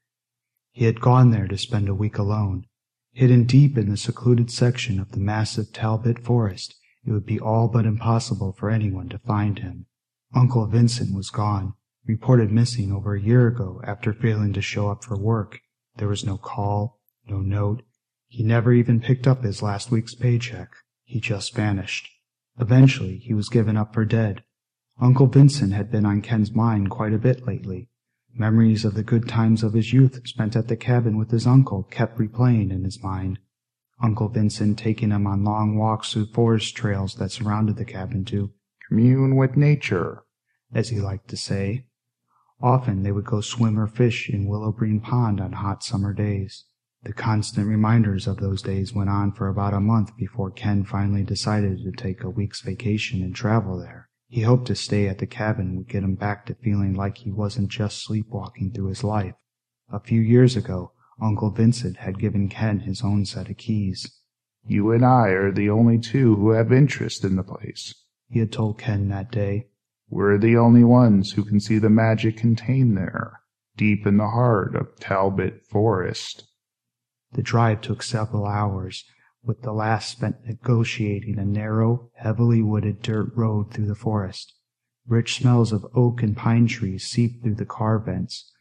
S4: He had gone there to spend a week alone. Hidden deep in the secluded section of the massive Talbot forest, it would be all but impossible for anyone to find him. Uncle Vincent was gone, reported missing over a year ago after failing to show up for work. There was no call, No note. He never even picked up his last week's paycheck. He just vanished. Eventually, he was given up for dead. Uncle Vincent had been on Ken's mind quite a bit lately. Memories of the good times of his youth spent at the cabin with his uncle kept replaying in his mind. Uncle Vincent taking him on long walks through forest trails that surrounded the cabin to
S5: commune with nature,
S4: as he liked to say. Often they would go swim or fish in Willow Green Pond on hot summer days. The constant reminders of those days went on for about a month before Ken finally decided to take a week's vacation and travel there. He hoped to stay at the cabin would get him back to feeling like he wasn't just sleepwalking through his life. A few years ago, Uncle Vincent had given Ken his own set of keys.
S5: You and I are the only two who have interest in the place,
S4: he had told Ken that day.
S5: We're the only ones who can see the magic contained there, deep in the heart of Talbot Forest.
S4: The drive took several hours, with the last spent negotiating a narrow, heavily wooded dirt road through the forest. Rich smells of oak and pine trees seeped through the car vents.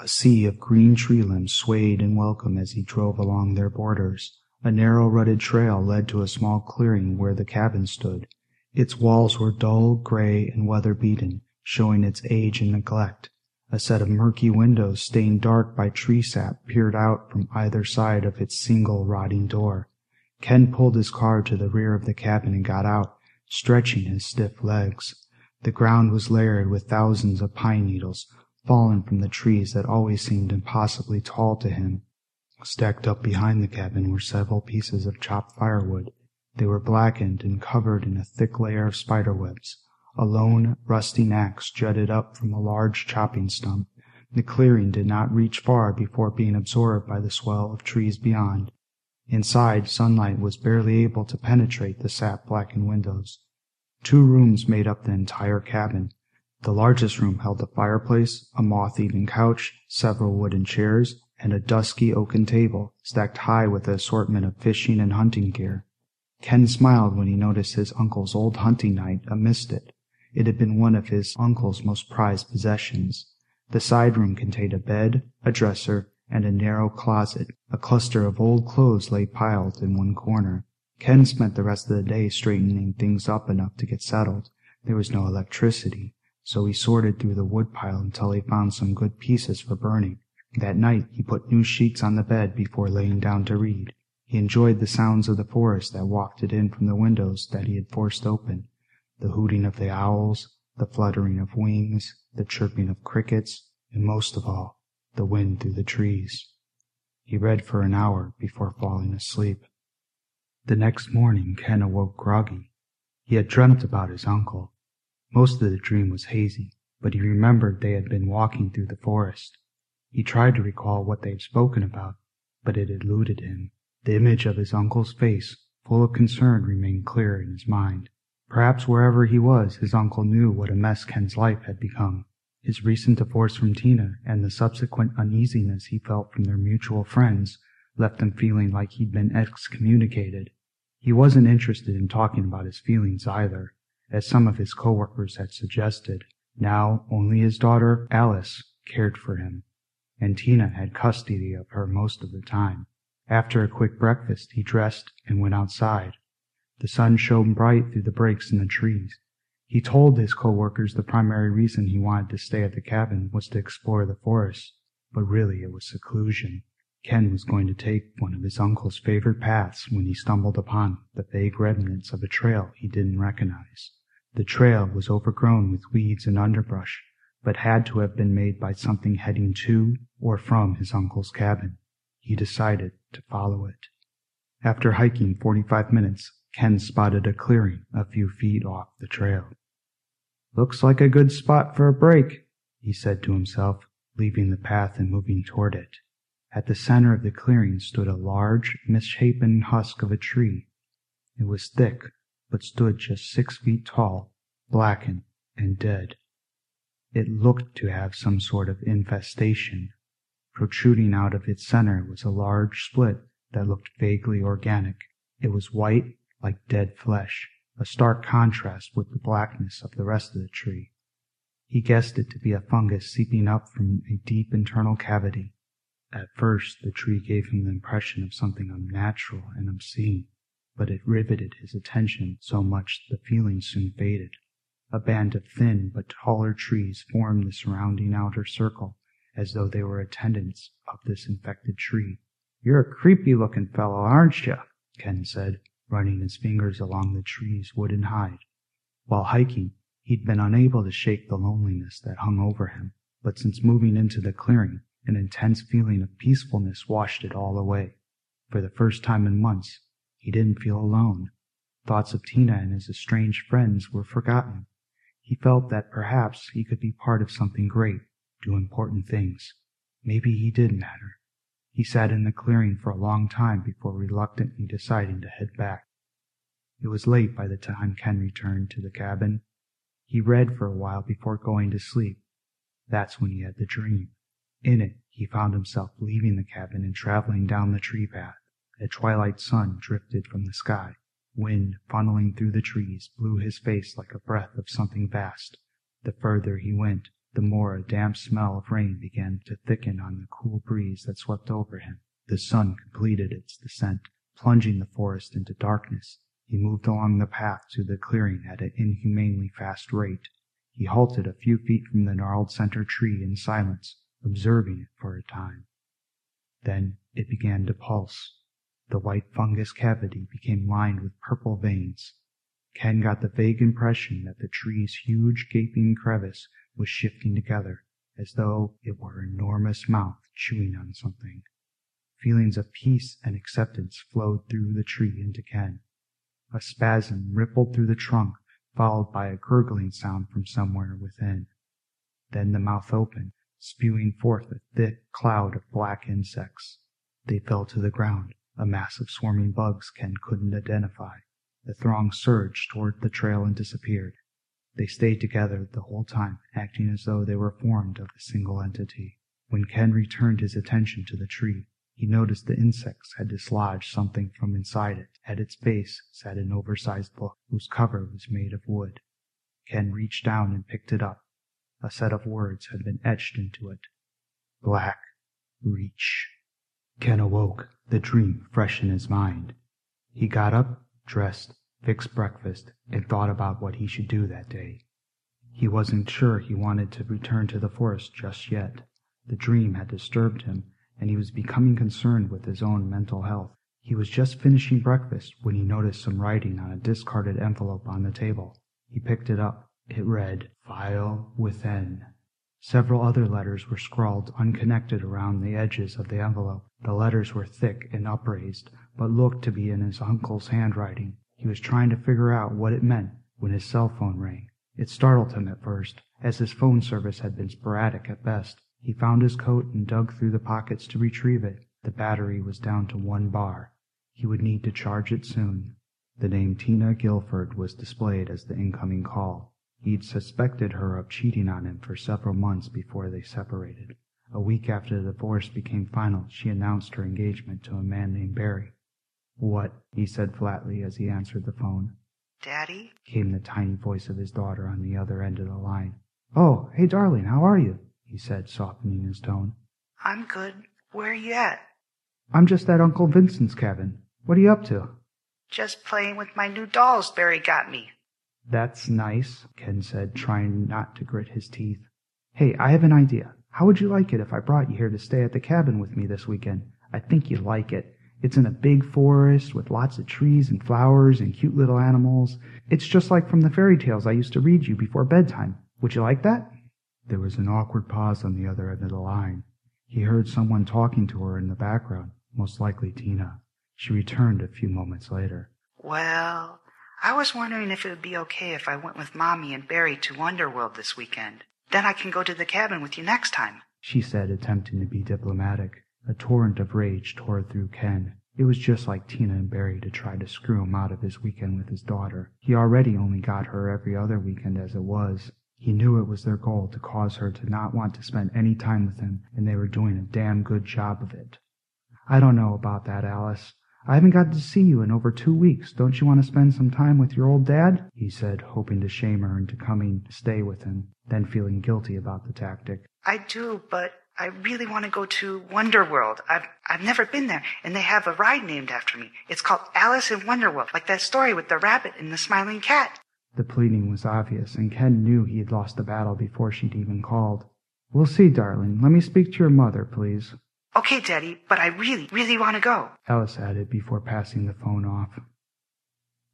S4: A sea of green tree limbs swayed in welcome as he drove along their borders. A narrow rutted trail led to a small clearing where the cabin stood. Its walls were dull, gray, and weather-beaten, showing its age and neglect. A set of murky windows stained dark by tree sap peered out from either side of its single rotting door. Ken pulled his car to the rear of the cabin and got out, stretching his stiff legs. The ground was layered with thousands of pine needles, fallen from the trees that always seemed impossibly tall to him. Stacked up behind the cabin were several pieces of chopped firewood. They were blackened and covered in a thick layer of spiderwebs. A lone, rusting axe jutted up from a large chopping stump. The clearing did not reach far before being absorbed by the swell of trees beyond. Inside, sunlight was barely able to penetrate the sap-blackened windows. Two rooms made up the entire cabin. The largest room held a fireplace, a moth-eaten couch, several wooden chairs, and a dusky oaken table, stacked high with an assortment of fishing and hunting gear. Ken smiled when he noticed his uncle's old hunting knife amidst it. It had been one of his uncle's most prized possessions. The side room contained a bed, a dresser, and a narrow closet. A cluster of old clothes lay piled in one corner. Ken spent the rest of the day straightening things up enough to get settled. There was no electricity, so he sorted through the woodpile until he found some good pieces for burning. That night he put new sheets on the bed before laying down to read. He enjoyed the sounds of the forest that wafted in from the windows that he had forced open the hooting of the owls, the fluttering of wings, the chirping of crickets, and most of all, the wind through the trees. He read for an hour before falling asleep. The next morning Ken awoke groggy. He had dreamt about his uncle. Most of the dream was hazy, but he remembered they had been walking through the forest. He tried to recall what they had spoken about, but it eluded him. The image of his uncle's face, full of concern, remained clear in his mind. Perhaps wherever he was, his uncle knew what a mess Ken's life had become. His recent divorce from Tina and the subsequent uneasiness he felt from their mutual friends left him feeling like he'd been excommunicated. He wasn't interested in talking about his feelings either, as some of his coworkers had suggested. Now only his daughter, Alice, cared for him, and Tina had custody of her most of the time. After a quick breakfast, he dressed and went outside. The sun shone bright through the breaks in the trees. He told his co-workers the primary reason he wanted to stay at the cabin was to explore the forest, but really it was seclusion. Ken was going to take one of his uncle's favorite paths when he stumbled upon the vague remnants of a trail he didn't recognize. The trail was overgrown with weeds and underbrush, but had to have been made by something heading to or from his uncle's cabin. He decided to follow it. After hiking 45 minutes, Ken spotted a clearing a few feet off the trail. Looks like a good spot for a break, he said to himself, leaving the path and moving toward it. At the center of the clearing stood a large, misshapen husk of a tree. It was thick, but stood just six feet tall, blackened and dead. It looked to have some sort of infestation. Protruding out of its center was a large split that looked vaguely organic. It was white like dead flesh, a stark contrast with the blackness of the rest of the tree. He guessed it to be a fungus seeping up from a deep internal cavity. At first, the tree gave him the impression of something unnatural and obscene, but it riveted his attention so much the feeling soon faded. A band of thin but taller trees formed the surrounding outer circle, as though they were attendants of this infected tree. You're a creepy looking fellow, aren't you? Ken said, running his fingers along the tree's wooden hide. While hiking, he'd been unable to shake the loneliness that hung over him, but since moving into the clearing, an intense feeling of peacefulness washed it all away. For the first time in months, he didn't feel alone. Thoughts of Tina and his estranged friends were forgotten. He felt that perhaps he could be part of something great, do important things. Maybe he did matter. He sat in the clearing for a long time before reluctantly deciding to head back. It was late by the time Ken returned to the cabin. He read for a while before going to sleep. That's when he had the dream. In it, he found himself leaving the cabin and traveling down the tree path. A twilight sun drifted from the sky. Wind, funneling through the trees, blew his face like a breath of something vast. The further he went, the more a damp smell of rain began to thicken on the cool breeze that swept over him. The sun completed its descent, plunging the forest into darkness. He moved along the path to the clearing at an inhumanely fast rate. He halted a few feet from the gnarled center tree in silence, observing it for a time. Then it began to pulse. The white fungus cavity became lined with purple veins. Ken got the vague impression that the tree's huge gaping crevice was shifting together, as though it were an enormous mouth chewing on something. Feelings of peace and acceptance flowed through the tree into Ken. A spasm rippled through the trunk, followed by a gurgling sound from somewhere within. Then the mouth opened, spewing forth a thick cloud of black insects. They fell to the ground, a mass of swarming bugs Ken couldn't identify. The throng surged toward the trail and disappeared. They stayed together the whole time, acting as though they were formed of a single entity. When Ken returned his attention to the tree, he noticed the insects had dislodged something from inside it. At its base sat an oversized book whose cover was made of wood. Ken reached down and picked it up. A set of words had been etched into it. Blaque Reach. Ken awoke, the dream fresh in his mind. He got up, dressed, fixed breakfast, and thought about what he should do that day. He wasn't sure he wanted to return to the forest just yet. The dream had disturbed him, and he was becoming concerned with his own mental health. He was just finishing breakfast when he noticed some writing on a discarded envelope on the table. He picked it up. It read, File within. Several other letters were scrawled unconnected around the edges of the envelope. The letters were thick and upraised, but looked to be in his uncle's handwriting. He was trying to figure out what it meant when his cell phone rang. It startled him at first, as his phone service had been sporadic at best. He found his coat and dug through the pockets to retrieve it. The battery was down to one bar. He would need to charge it soon. The name Tina Guilford was displayed as the incoming call. He'd suspected her of cheating on him for several months before they separated. A week after the divorce became final, she announced her engagement to a man named Barry. What? he said flatly as he answered the phone.
S6: Daddy?
S4: came the tiny voice of his daughter on the other end of the line. Oh, hey, darling, how are you? he said, softening his tone.
S6: I'm good. Where are you at?
S4: I'm just at Uncle Vincent's cabin. What are you up to?
S6: Just playing with my new dolls Barry got me.
S4: That's nice, Ken said, trying not to grit his teeth. Hey, I have an idea. How would you like it if I brought you here to stay at the cabin with me this weekend? I think you'd like it. It's in a big forest with lots of trees and flowers and cute little animals. It's just like from the fairy tales I used to read you before bedtime. Would you like that? There was an awkward pause on the other end of the line. He heard someone talking to her in the background, most likely Tina. She returned a few moments later.
S6: Well, I was wondering if it would be okay if I went with Mommy and Barry to Wonderworld this weekend. Then I can go to the cabin with you next time.
S4: She said, attempting to be diplomatic. A torrent of rage tore through Ken. It was just like Tina and Barry to try to screw him out of his weekend with his daughter. He already only got her every other weekend as it was. He knew it was their goal to cause her to not want to spend any time with him, and they were doing a damn good job of it. I don't know about that, Alice. I haven't got to see you in over two weeks. Don't you want to spend some time with your old dad? he said, hoping to shame her into coming to stay with him, then feeling guilty about the tactic.
S6: I do, but I really want to go to Wonderworld. I've, I've never been there, and they have a ride named after me. It's called Alice in Wonderworld, like that story with the rabbit and the smiling cat.
S4: The pleading was obvious, and Ken knew he had lost the battle before she'd even called. We'll see, darling. Let me speak to your mother, please.
S6: Okay, Daddy, but I really, really want to go.
S4: Alice added before passing the phone off.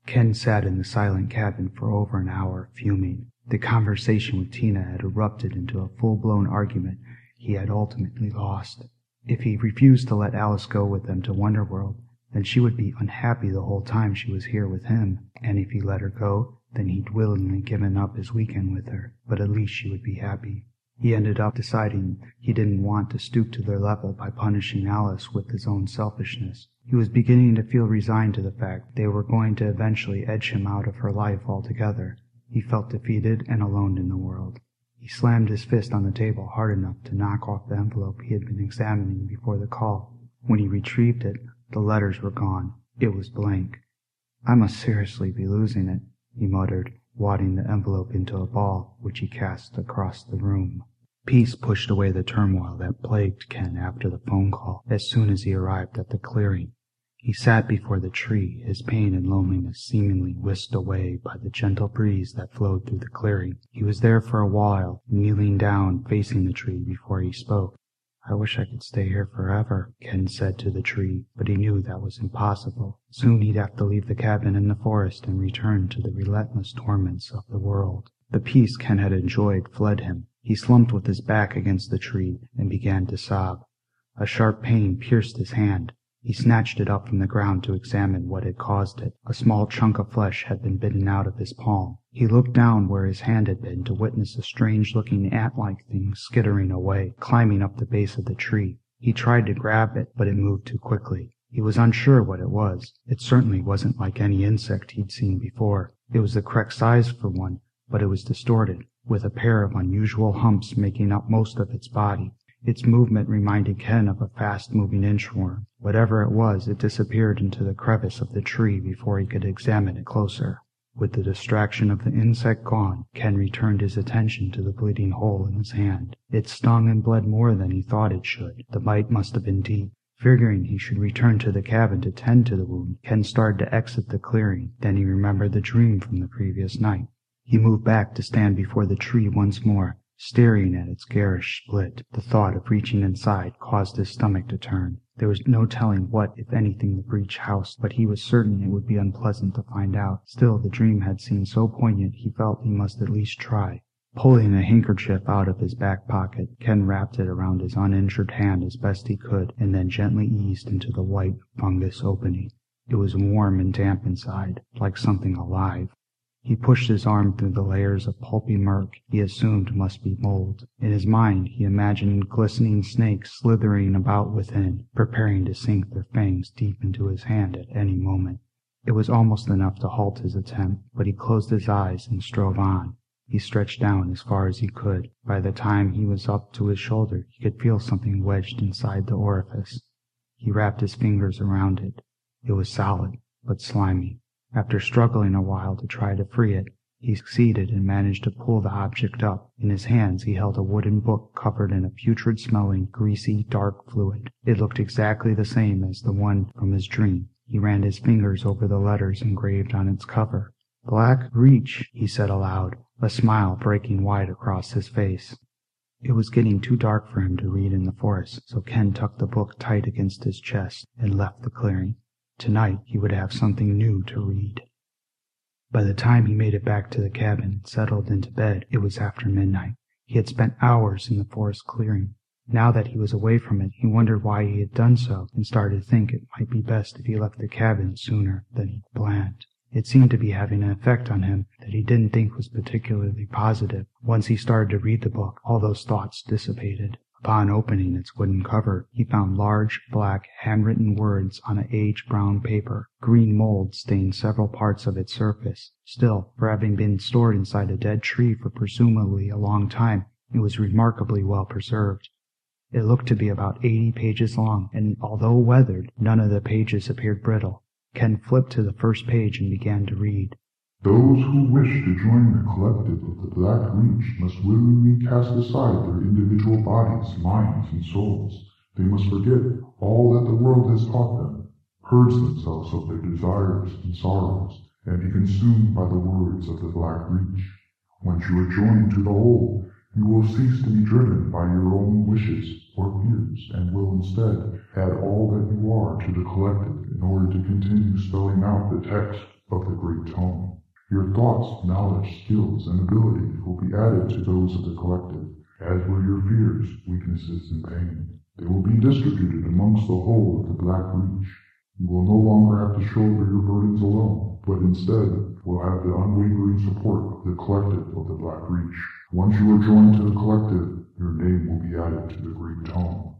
S4: Ken sat in the silent cabin for over an hour, fuming. The conversation with Tina had erupted into a full-blown argument he had ultimately lost. If he refused to let Alice go with them to Wonderworld, then she would be unhappy the whole time she was here with him, and if he let her go, then he'd willingly given up his weekend with her, but at least she would be happy. He ended up deciding he didn't want to stoop to their level by punishing Alice with his own selfishness. He was beginning to feel resigned to the fact they were going to eventually edge him out of her life altogether. He felt defeated and alone in the world. He slammed his fist on the table hard enough to knock off the envelope he had been examining before the call. When he retrieved it, the letters were gone. It was blank. I must seriously be losing it, he muttered, wadding the envelope into a ball, which he cast across the room. Peace pushed away the turmoil that plagued Ken after the phone call as soon as he arrived at the clearing. He sat before the tree, his pain and loneliness seemingly whisked away by the gentle breeze that flowed through the clearing. He was there for a while, kneeling down facing the tree before he spoke. I wish I could stay here forever, Ken said to the tree, but he knew that was impossible. Soon he'd have to leave the cabin in the forest and return to the relentless torments of the world. The peace Ken had enjoyed fled him. He slumped with his back against the tree and began to sob. A sharp pain pierced his hand. He snatched it up from the ground to examine what had caused it. A small chunk of flesh had been bitten out of his palm. He looked down where his hand had been to witness a strange-looking ant-like thing skittering away, climbing up the base of the tree. He tried to grab it, but it moved too quickly. He was unsure what it was. It certainly wasn't like any insect he'd seen before. It was the correct size for one, but it was distorted, with a pair of unusual humps making up most of its body. Its movement reminded Ken of a fast-moving inchworm. Whatever it was, it disappeared into the crevice of the tree before he could examine it closer. With the distraction of the insect gone, Ken returned his attention to the bleeding hole in his hand. It stung and bled more than he thought it should. The bite must have been deep. Figuring he should return to the cabin to tend to the wound, Ken started to exit the clearing. Then he remembered the dream from the previous night. He moved back to stand before the tree once more, staring at its garish split. The thought of reaching inside caused his stomach to turn. There was no telling what, if anything, the breach housed, but he was certain it would be unpleasant to find out. Still, the dream had seemed so poignant he felt he must at least try. Pulling a handkerchief out of his back pocket, Ken wrapped it around his uninjured hand as best he could, and then gently eased into the white fungus opening. It was warm and damp inside, like something alive. He pushed his arm through the layers of pulpy murk he assumed must be mold. In his mind he imagined glistening snakes slithering about within, preparing to sink their fangs deep into his hand at any moment. It was almost enough to halt his attempt, but he closed his eyes and strove on. He stretched down as far as he could. By the time he was up to his shoulder, he could feel something wedged inside the orifice. He wrapped his fingers around it. It was solid, but slimy. After struggling a while to try to free it, he succeeded and managed to pull the object up. In his hands he held a wooden book covered in a putrid-smelling, greasy, dark fluid. It looked exactly the same as the one from his dream. He ran his fingers over the letters engraved on its cover. Blaque Reach, he said aloud, a smile breaking wide across his face. It was getting too dark for him to read in the forest, so Ken tucked the book tight against his chest and left the clearing. Tonight he would have something new to read. By the time he made it back to the cabin and settled into bed, it was after midnight. He had spent hours in the forest clearing. Now that he was away from it, he wondered why he had done so and started to think it might be best if he left the cabin sooner than he'd planned. It seemed to be having an effect on him that he didn't think was particularly positive. Once he started to read the book, all those thoughts dissipated. Upon opening its wooden cover, he found large, black, handwritten words on a age-brown paper. Green mold stained several parts of its surface. Still, for having been stored inside a dead tree for presumably a long time, it was remarkably well preserved. It looked to be about eighty pages long, and although weathered, none of the pages appeared brittle. Ken flipped to the first page and began to read.
S5: Those who wish to join the collective of the Blaque Reach must willingly cast aside their individual bodies, minds, and souls. They must forget all that the world has taught them, purge themselves of their desires and sorrows, and be consumed by the words of the Blaque Reach. Once you are joined to the whole, you will cease to be driven by your own wishes or fears, and will instead add all that you are to the collective in order to continue spelling out the text of the Great Tome. Your thoughts, knowledge, skills, and abilities will be added to those of the collective, as will your fears, weaknesses, and pain. They will be distributed amongst the whole of the Blaque Reach. You will no longer have to shoulder your burdens alone, but instead will have the unwavering support of the collective of the Blaque Reach. Once you are joined to the collective, your name will be added to the Great Tome.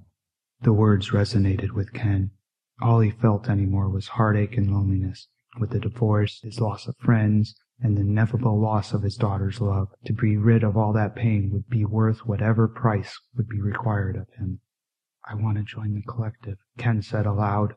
S4: The words resonated with Ken. All he felt anymore was heartache and loneliness with the divorce, his loss of friends, and the inevitable loss of his daughter's love. To be rid of all that pain would be worth whatever price would be required of him. I want to join the collective, Ken said aloud.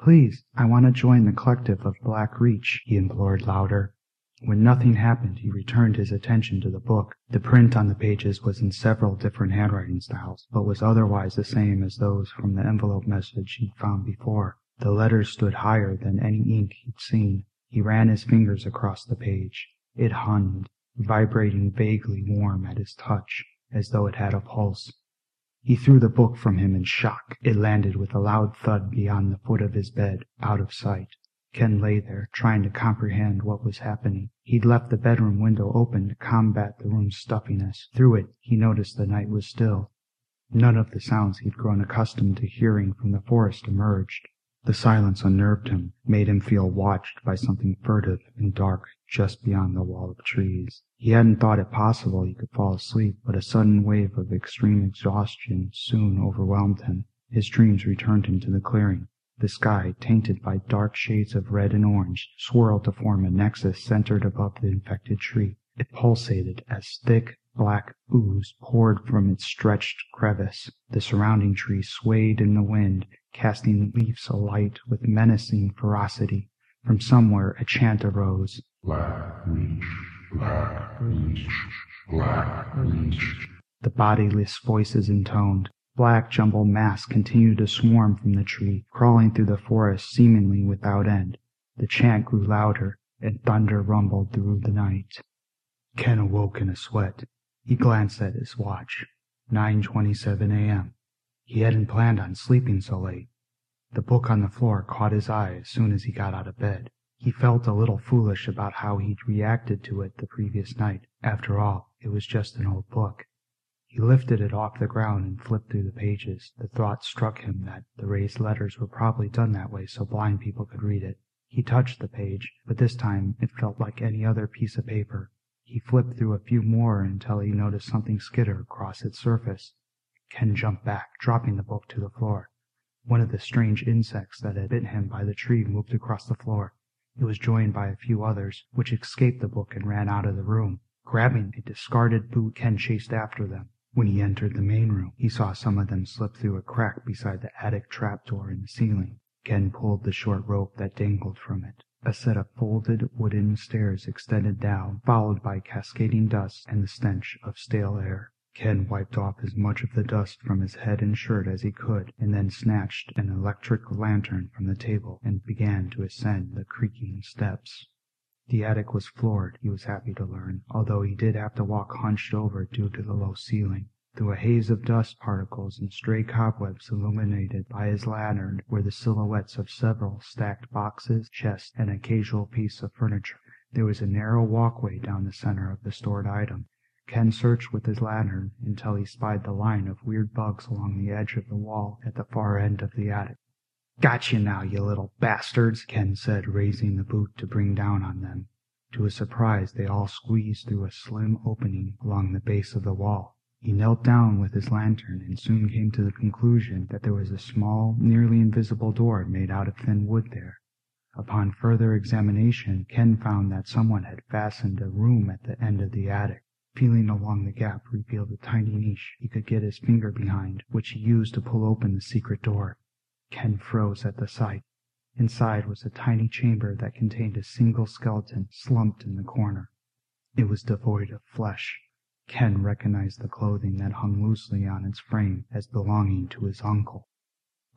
S4: Please, I want to join the collective of Blaque Reach, he implored louder. When nothing happened, he returned his attention to the book. The print on the pages was in several different handwriting styles, but was otherwise the same as those from the envelope message he'd found before. The letters stood higher than any ink he'd seen. He ran his fingers across the page. It hummed, vibrating vaguely warm at his touch, as though it had a pulse. He threw the book from him in shock. It landed with a loud thud beyond the foot of his bed, out of sight. Ken lay there, trying to comprehend what was happening. He'd left the bedroom window open to combat the room's stuffiness. Through it, he noticed the night was still. None of the sounds he'd grown accustomed to hearing from the forest emerged. The silence unnerved him, made him feel watched by something furtive and dark just beyond the wall of trees. He hadn't thought it possible he could fall asleep, but a sudden wave of extreme exhaustion soon overwhelmed him. His dreams returned him to the clearing. The sky, tainted by dark shades of red and orange, swirled to form a nexus centered above the infected tree. It pulsated as thick, black ooze poured from its stretched crevice. The surrounding trees swayed in the wind, casting leaves alight with menacing ferocity. From somewhere a chant arose.
S7: Blaque Reach, Blaque Reach, Blaque Reach.
S4: The bodiless voices intoned. Black jumbled mass continued to swarm from the tree, crawling through the forest seemingly without end. The chant grew louder, and thunder rumbled through the night. Ken awoke in a sweat. He glanced at his watch. 9.27 a.m. He hadn't planned on sleeping so late. The book on the floor caught his eye as soon as he got out of bed. He felt a little foolish about how he'd reacted to it the previous night. After all, it was just an old book. He lifted it off the ground and flipped through the pages. The thought struck him that the raised letters were probably done that way so blind people could read it. He touched the page, but this time it felt like any other piece of paper. He flipped through a few more until he noticed something skitter across its surface. Ken jumped back, dropping the book to the floor. One of the strange insects that had bitten him by the tree moved across the floor. It was joined by a few others, which escaped the book and ran out of the room. Grabbing a discarded boot, Ken chased after them. When he entered the main room, he saw some of them slip through a crack beside the attic trapdoor in the ceiling. Ken pulled the short rope that dangled from it. A set of folded wooden stairs extended down, followed by cascading dust and the stench of stale air. Ken wiped off as much of the dust from his head and shirt as he could, and then snatched an electric lantern from the table and began to ascend the creaking steps. The attic was floored, he was happy to learn, although he did have to walk hunched over due to the low ceiling. Through a haze of dust particles and stray cobwebs illuminated by his lantern were the silhouettes of several stacked boxes, chests, and an occasional piece of furniture. There was a narrow walkway down the center of the stored item. Ken searched with his lantern until he spied the line of weird bugs along the edge of the wall at the far end of the attic. Got you now, you little bastards, Ken said, raising the boot to bring down on them. To his surprise, they all squeezed through a slim opening along the base of the wall. He knelt down with his lantern and soon came to the conclusion that there was a small, nearly invisible door made out of thin wood there. Upon further examination, Ken found that someone had fastened a room at the end of the attic. Feeling along the gap revealed a tiny niche he could get his finger behind, which he used to pull open the secret door. Ken froze at the sight. Inside was a tiny chamber that contained a single skeleton slumped in the corner. It was devoid of flesh. Ken recognized the clothing that hung loosely on its frame as belonging to his uncle.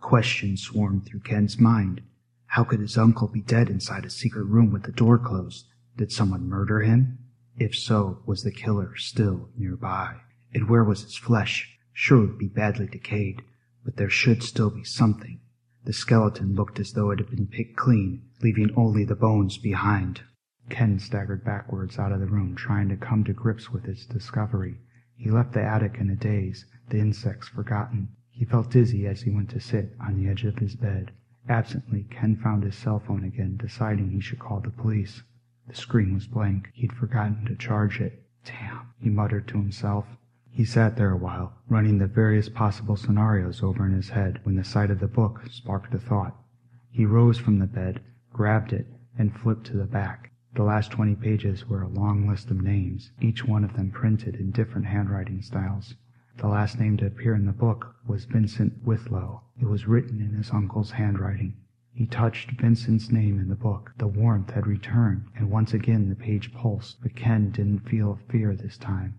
S4: Questions swarmed through Ken's mind. How could his uncle be dead inside a secret room with the door closed? Did someone murder him? If so, was the killer still nearby? And where was his flesh? Sure, it would be badly decayed, but there should still be something. The skeleton looked as though it had been picked clean, leaving only the bones behind. Ken staggered backwards out of the room, trying to come to grips with his discovery. He left the attic in a daze, the insects forgotten. He felt dizzy as he went to sit on the edge of his bed. Absently, Ken found his cell phone again, deciding he should call the police. The screen was blank. He'd forgotten to charge it. Damn, he muttered to himself. He sat there a while, running the various possible scenarios over in his head, when the sight of the book sparked a thought. He rose from the bed, grabbed it, and flipped to the back. The last twenty pages were a long list of names, each one of them printed in different handwriting styles. The last name to appear in the book was Vincent Withlow. It was written in his uncle's handwriting. He touched Vincent's name in the book. The warmth had returned, and once again the page pulsed, but Ken didn't feel fear this time.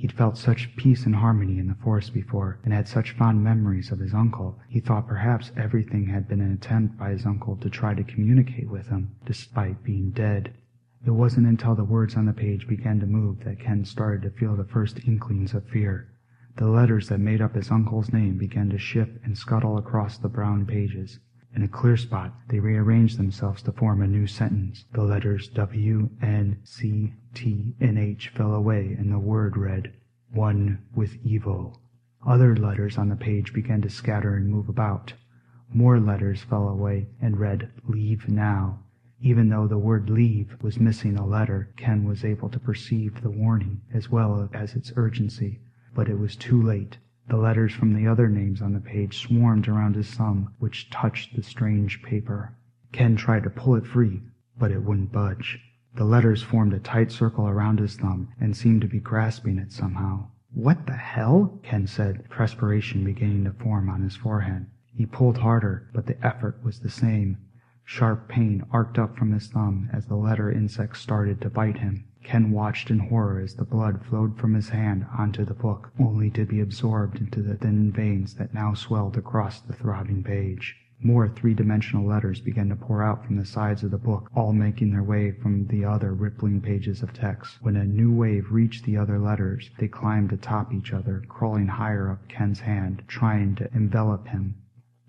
S4: He'd felt such peace and harmony in the forest before, and had such fond memories of his uncle, he thought perhaps everything had been an attempt by his uncle to try to communicate with him, despite being dead. It wasn't until the words on the page began to move that Ken started to feel the first inklings of fear. The letters that made up his uncle's name began to shift and scuttle across the brown pages. In a clear spot, they rearranged themselves to form a new sentence. The letters W, N, C, T, and H fell away, and the word read, One with evil. Other letters on the page began to scatter and move about. More letters fell away and read, Leave now. Even though the word leave was missing a letter, Ken was able to perceive the warning as well as its urgency. But it was too late. The letters from the other names on the page swarmed around his thumb, which touched the strange paper. Ken tried to pull it free, but it wouldn't budge. The letters formed a tight circle around his thumb and seemed to be grasping it somehow. What the hell? Ken said, perspiration beginning to form on his forehead. He pulled harder, but the effort was the same. Sharp pain arced up from his thumb as the letter insects started to bite him. Ken watched in horror as the blood flowed from his hand onto the book, only to be absorbed into the thin veins that now swelled across the throbbing page. More three-dimensional letters began to pour out from the sides of the book, all making their way from the other rippling pages of text. When a new wave reached the other letters, they climbed atop each other, crawling higher up Ken's hand, trying to envelop him.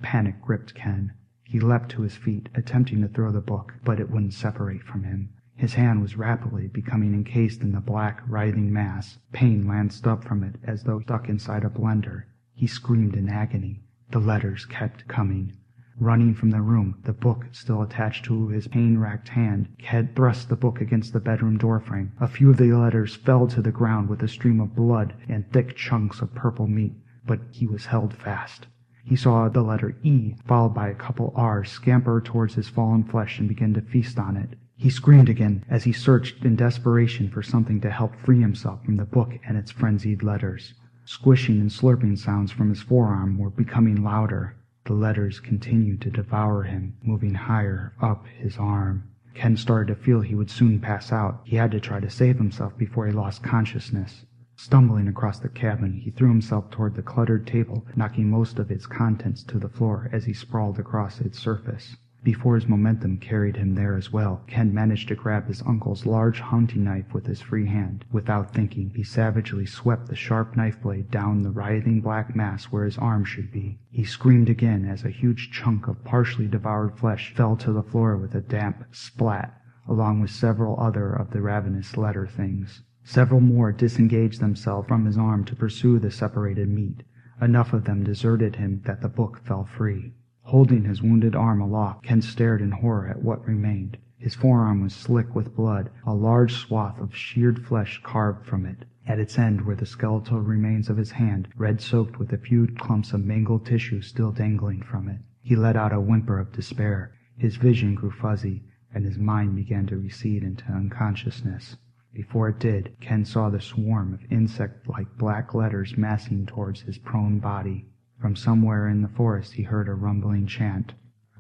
S4: Panic gripped Ken. He leapt to his feet, attempting to throw the book, but it wouldn't separate from him. His hand was rapidly becoming encased in the black, writhing mass. Pain lanced up from it as though stuck inside a blender. He screamed in agony. The letters kept coming. Running from the room, the book still attached to his pain-racked hand, Ken thrust the book against the bedroom doorframe. A few of the letters fell to the ground with a stream of blood and thick chunks of purple meat, but he was held fast. He saw the letter E, followed by a couple R's, scamper towards his fallen flesh and begin to feast on it. He screamed again as he searched in desperation for something to help free himself from the book and its frenzied letters. Squishing and slurping sounds from his forearm were becoming louder. The letters continued to devour him, moving higher up his arm. Ken started to feel he would soon pass out. He had to try to save himself before he lost consciousness. Stumbling across the cabin, he threw himself toward the cluttered table, knocking most of its contents to the floor as he sprawled across its surface. Before his momentum carried him there as well, Ken managed to grab his uncle's large hunting knife with his free hand. Without thinking, he savagely swept the sharp knife blade down the writhing black mass where his arm should be. He screamed again as a huge chunk of partially devoured flesh fell to the floor with a damp splat, along with several other of the ravenous letter things. Several more disengaged themselves from his arm to pursue the separated meat. Enough of them deserted him that the book fell free. Holding his wounded arm aloft, Ken stared in horror at what remained. His forearm was slick with blood, a large swath of sheared flesh carved from it. At its end were the skeletal remains of his hand, red-soaked with a few clumps of mangled tissue still dangling from it. He let out a whimper of despair. His vision grew fuzzy, and his mind began to recede into unconsciousness. Before it did, Ken saw the swarm of insect-like black letters massing towards his prone body. From somewhere in the forest he heard a rumbling chant.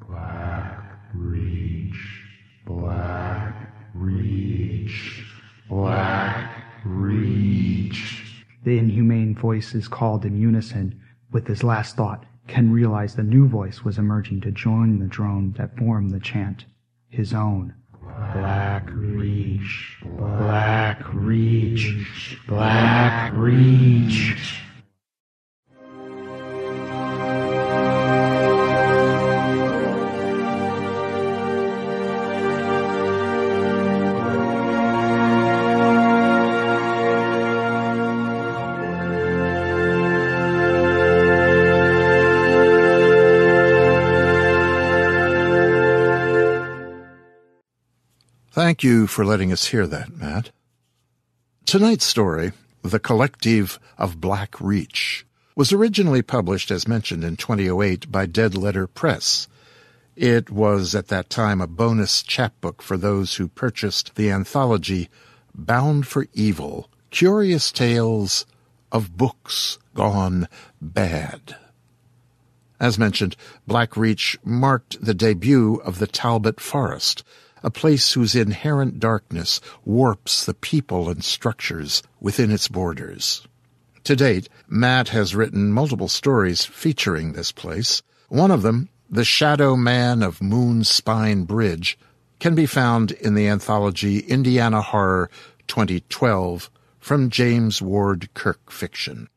S7: Blaque
S5: Reach. Blaque Reach. Blaque Reach.
S4: The inhumane voices called in unison. With his last thought, Ken realized a new voice was emerging to join the drone that formed the chant. His own. Blaque Reach. Blaque Reach. Blaque Reach.
S1: Thank you for letting us hear that, Matt. Tonight's story, The Collective of Blaque Reach, was originally published, as mentioned, in 2008 by Dead Letter Press. It was at that time a bonus chapbook for those who purchased the anthology Bound for Evil Curious Tales of Books Gone Bad. As mentioned, Blaque Reach marked the debut of the Talbot Forest, a place whose inherent darkness warps the people and structures within its borders. To date, Matt has written multiple stories featuring this place. One of them, The Shadow Man of Moon Spine Bridge, can be found in the anthology Indiana Horror 2012 from James Ward Kirk Fiction.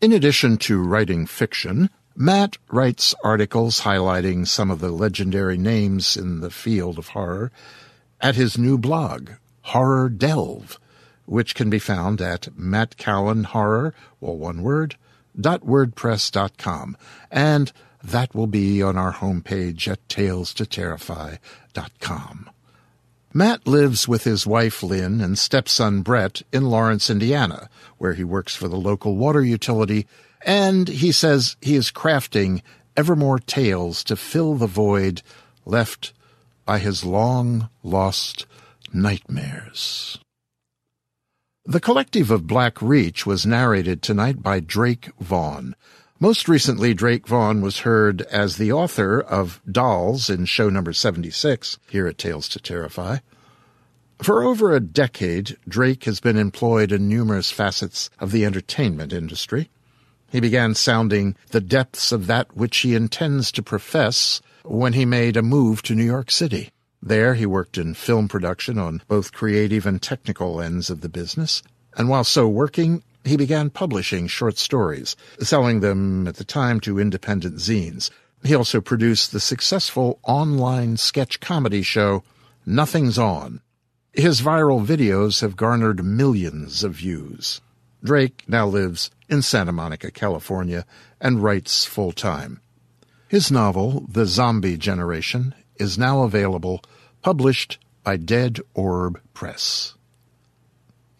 S1: In addition to writing fiction, Matt writes articles highlighting some of the legendary names in the field of horror at his new blog, Horror Delve, which can be found at mattcowanhorror, well, one word, dot wordpress.com, and that will be on our homepage at talestoterrify.com. Matt lives with his wife Lynn and stepson Brett in Lawrence, Indiana, where he works for the local water utility and he says he is crafting ever more tales to fill the void left by his long lost nightmares. The collective of Blaque Reach was narrated tonight by Drake Vaughn. Most recently, Drake Vaughn was heard as the author of Dolls in show number 76 here at Tales to Terrify. For over a decade, Drake has been employed in numerous facets of the entertainment industry. He began sounding the depths of that which he intends to profess when he made a move to New York City. There he worked in film production on both creative and technical ends of the business, and while so working, he began publishing short stories, selling them at the time to independent zines. He also produced the successful online sketch comedy show Nothing's On. His viral videos have garnered millions of views. Drake now lives in Santa Monica, California, and writes full time. His novel, The Zombie Generation, is now available, published by Dead Orb Press.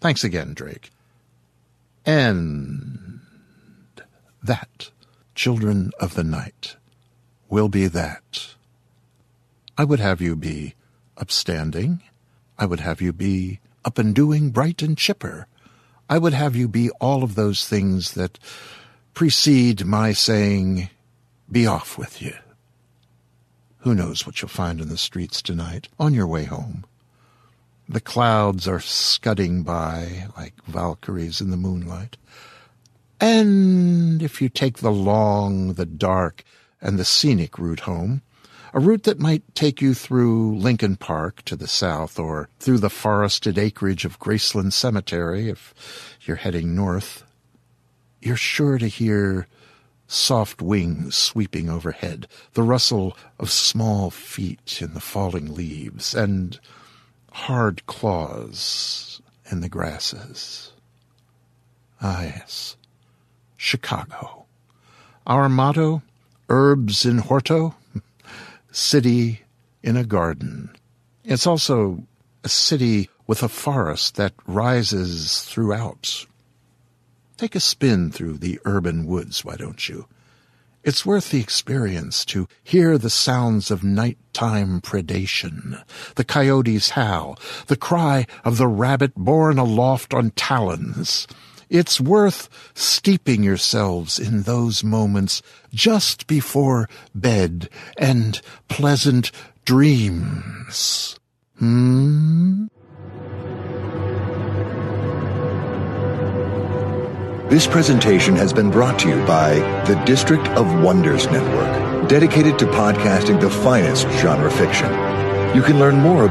S1: Thanks again, Drake. And that, children of the night, will be that. I would have you be upstanding. I would have you be up and doing bright and chipper. I would have you be all of those things that precede my saying, be off with you. Who knows what you'll find in the streets tonight on your way home? The clouds are scudding by like Valkyries in the moonlight. And if you take the long, the dark, and the scenic route home, a route that might take you through Lincoln Park to the south or through the forested acreage of Graceland Cemetery if you're heading north. You're sure to hear soft wings sweeping overhead, the rustle of small feet in the falling leaves, and hard claws in the grasses. Ah, yes. Chicago. Our motto, urbs in horto, city in a garden. It's also a city with a forest that rises throughout. Take a spin through the urban woods, why don't you? It's worth the experience to hear the sounds of nighttime predation, the coyote's howl, the cry of the rabbit borne aloft on talons, it's worth steeping yourselves in those moments just before bed and pleasant dreams. Hmm?
S8: This presentation has been brought to you by the District of Wonders Network, dedicated to podcasting the finest genre fiction. You can learn more.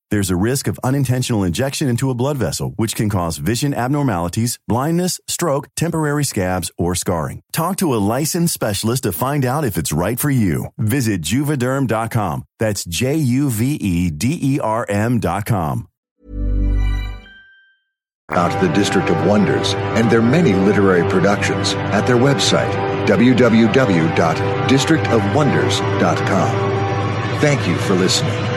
S9: There's a risk of unintentional injection into a blood vessel, which can cause vision abnormalities, blindness, stroke, temporary scabs, or scarring. Talk to a licensed specialist to find out if it's right for you. Visit juvederm.com. That's J U V E D E R M.com.
S8: About the District of Wonders and their many literary productions at their website, www.districtofwonders.com. Thank you for listening.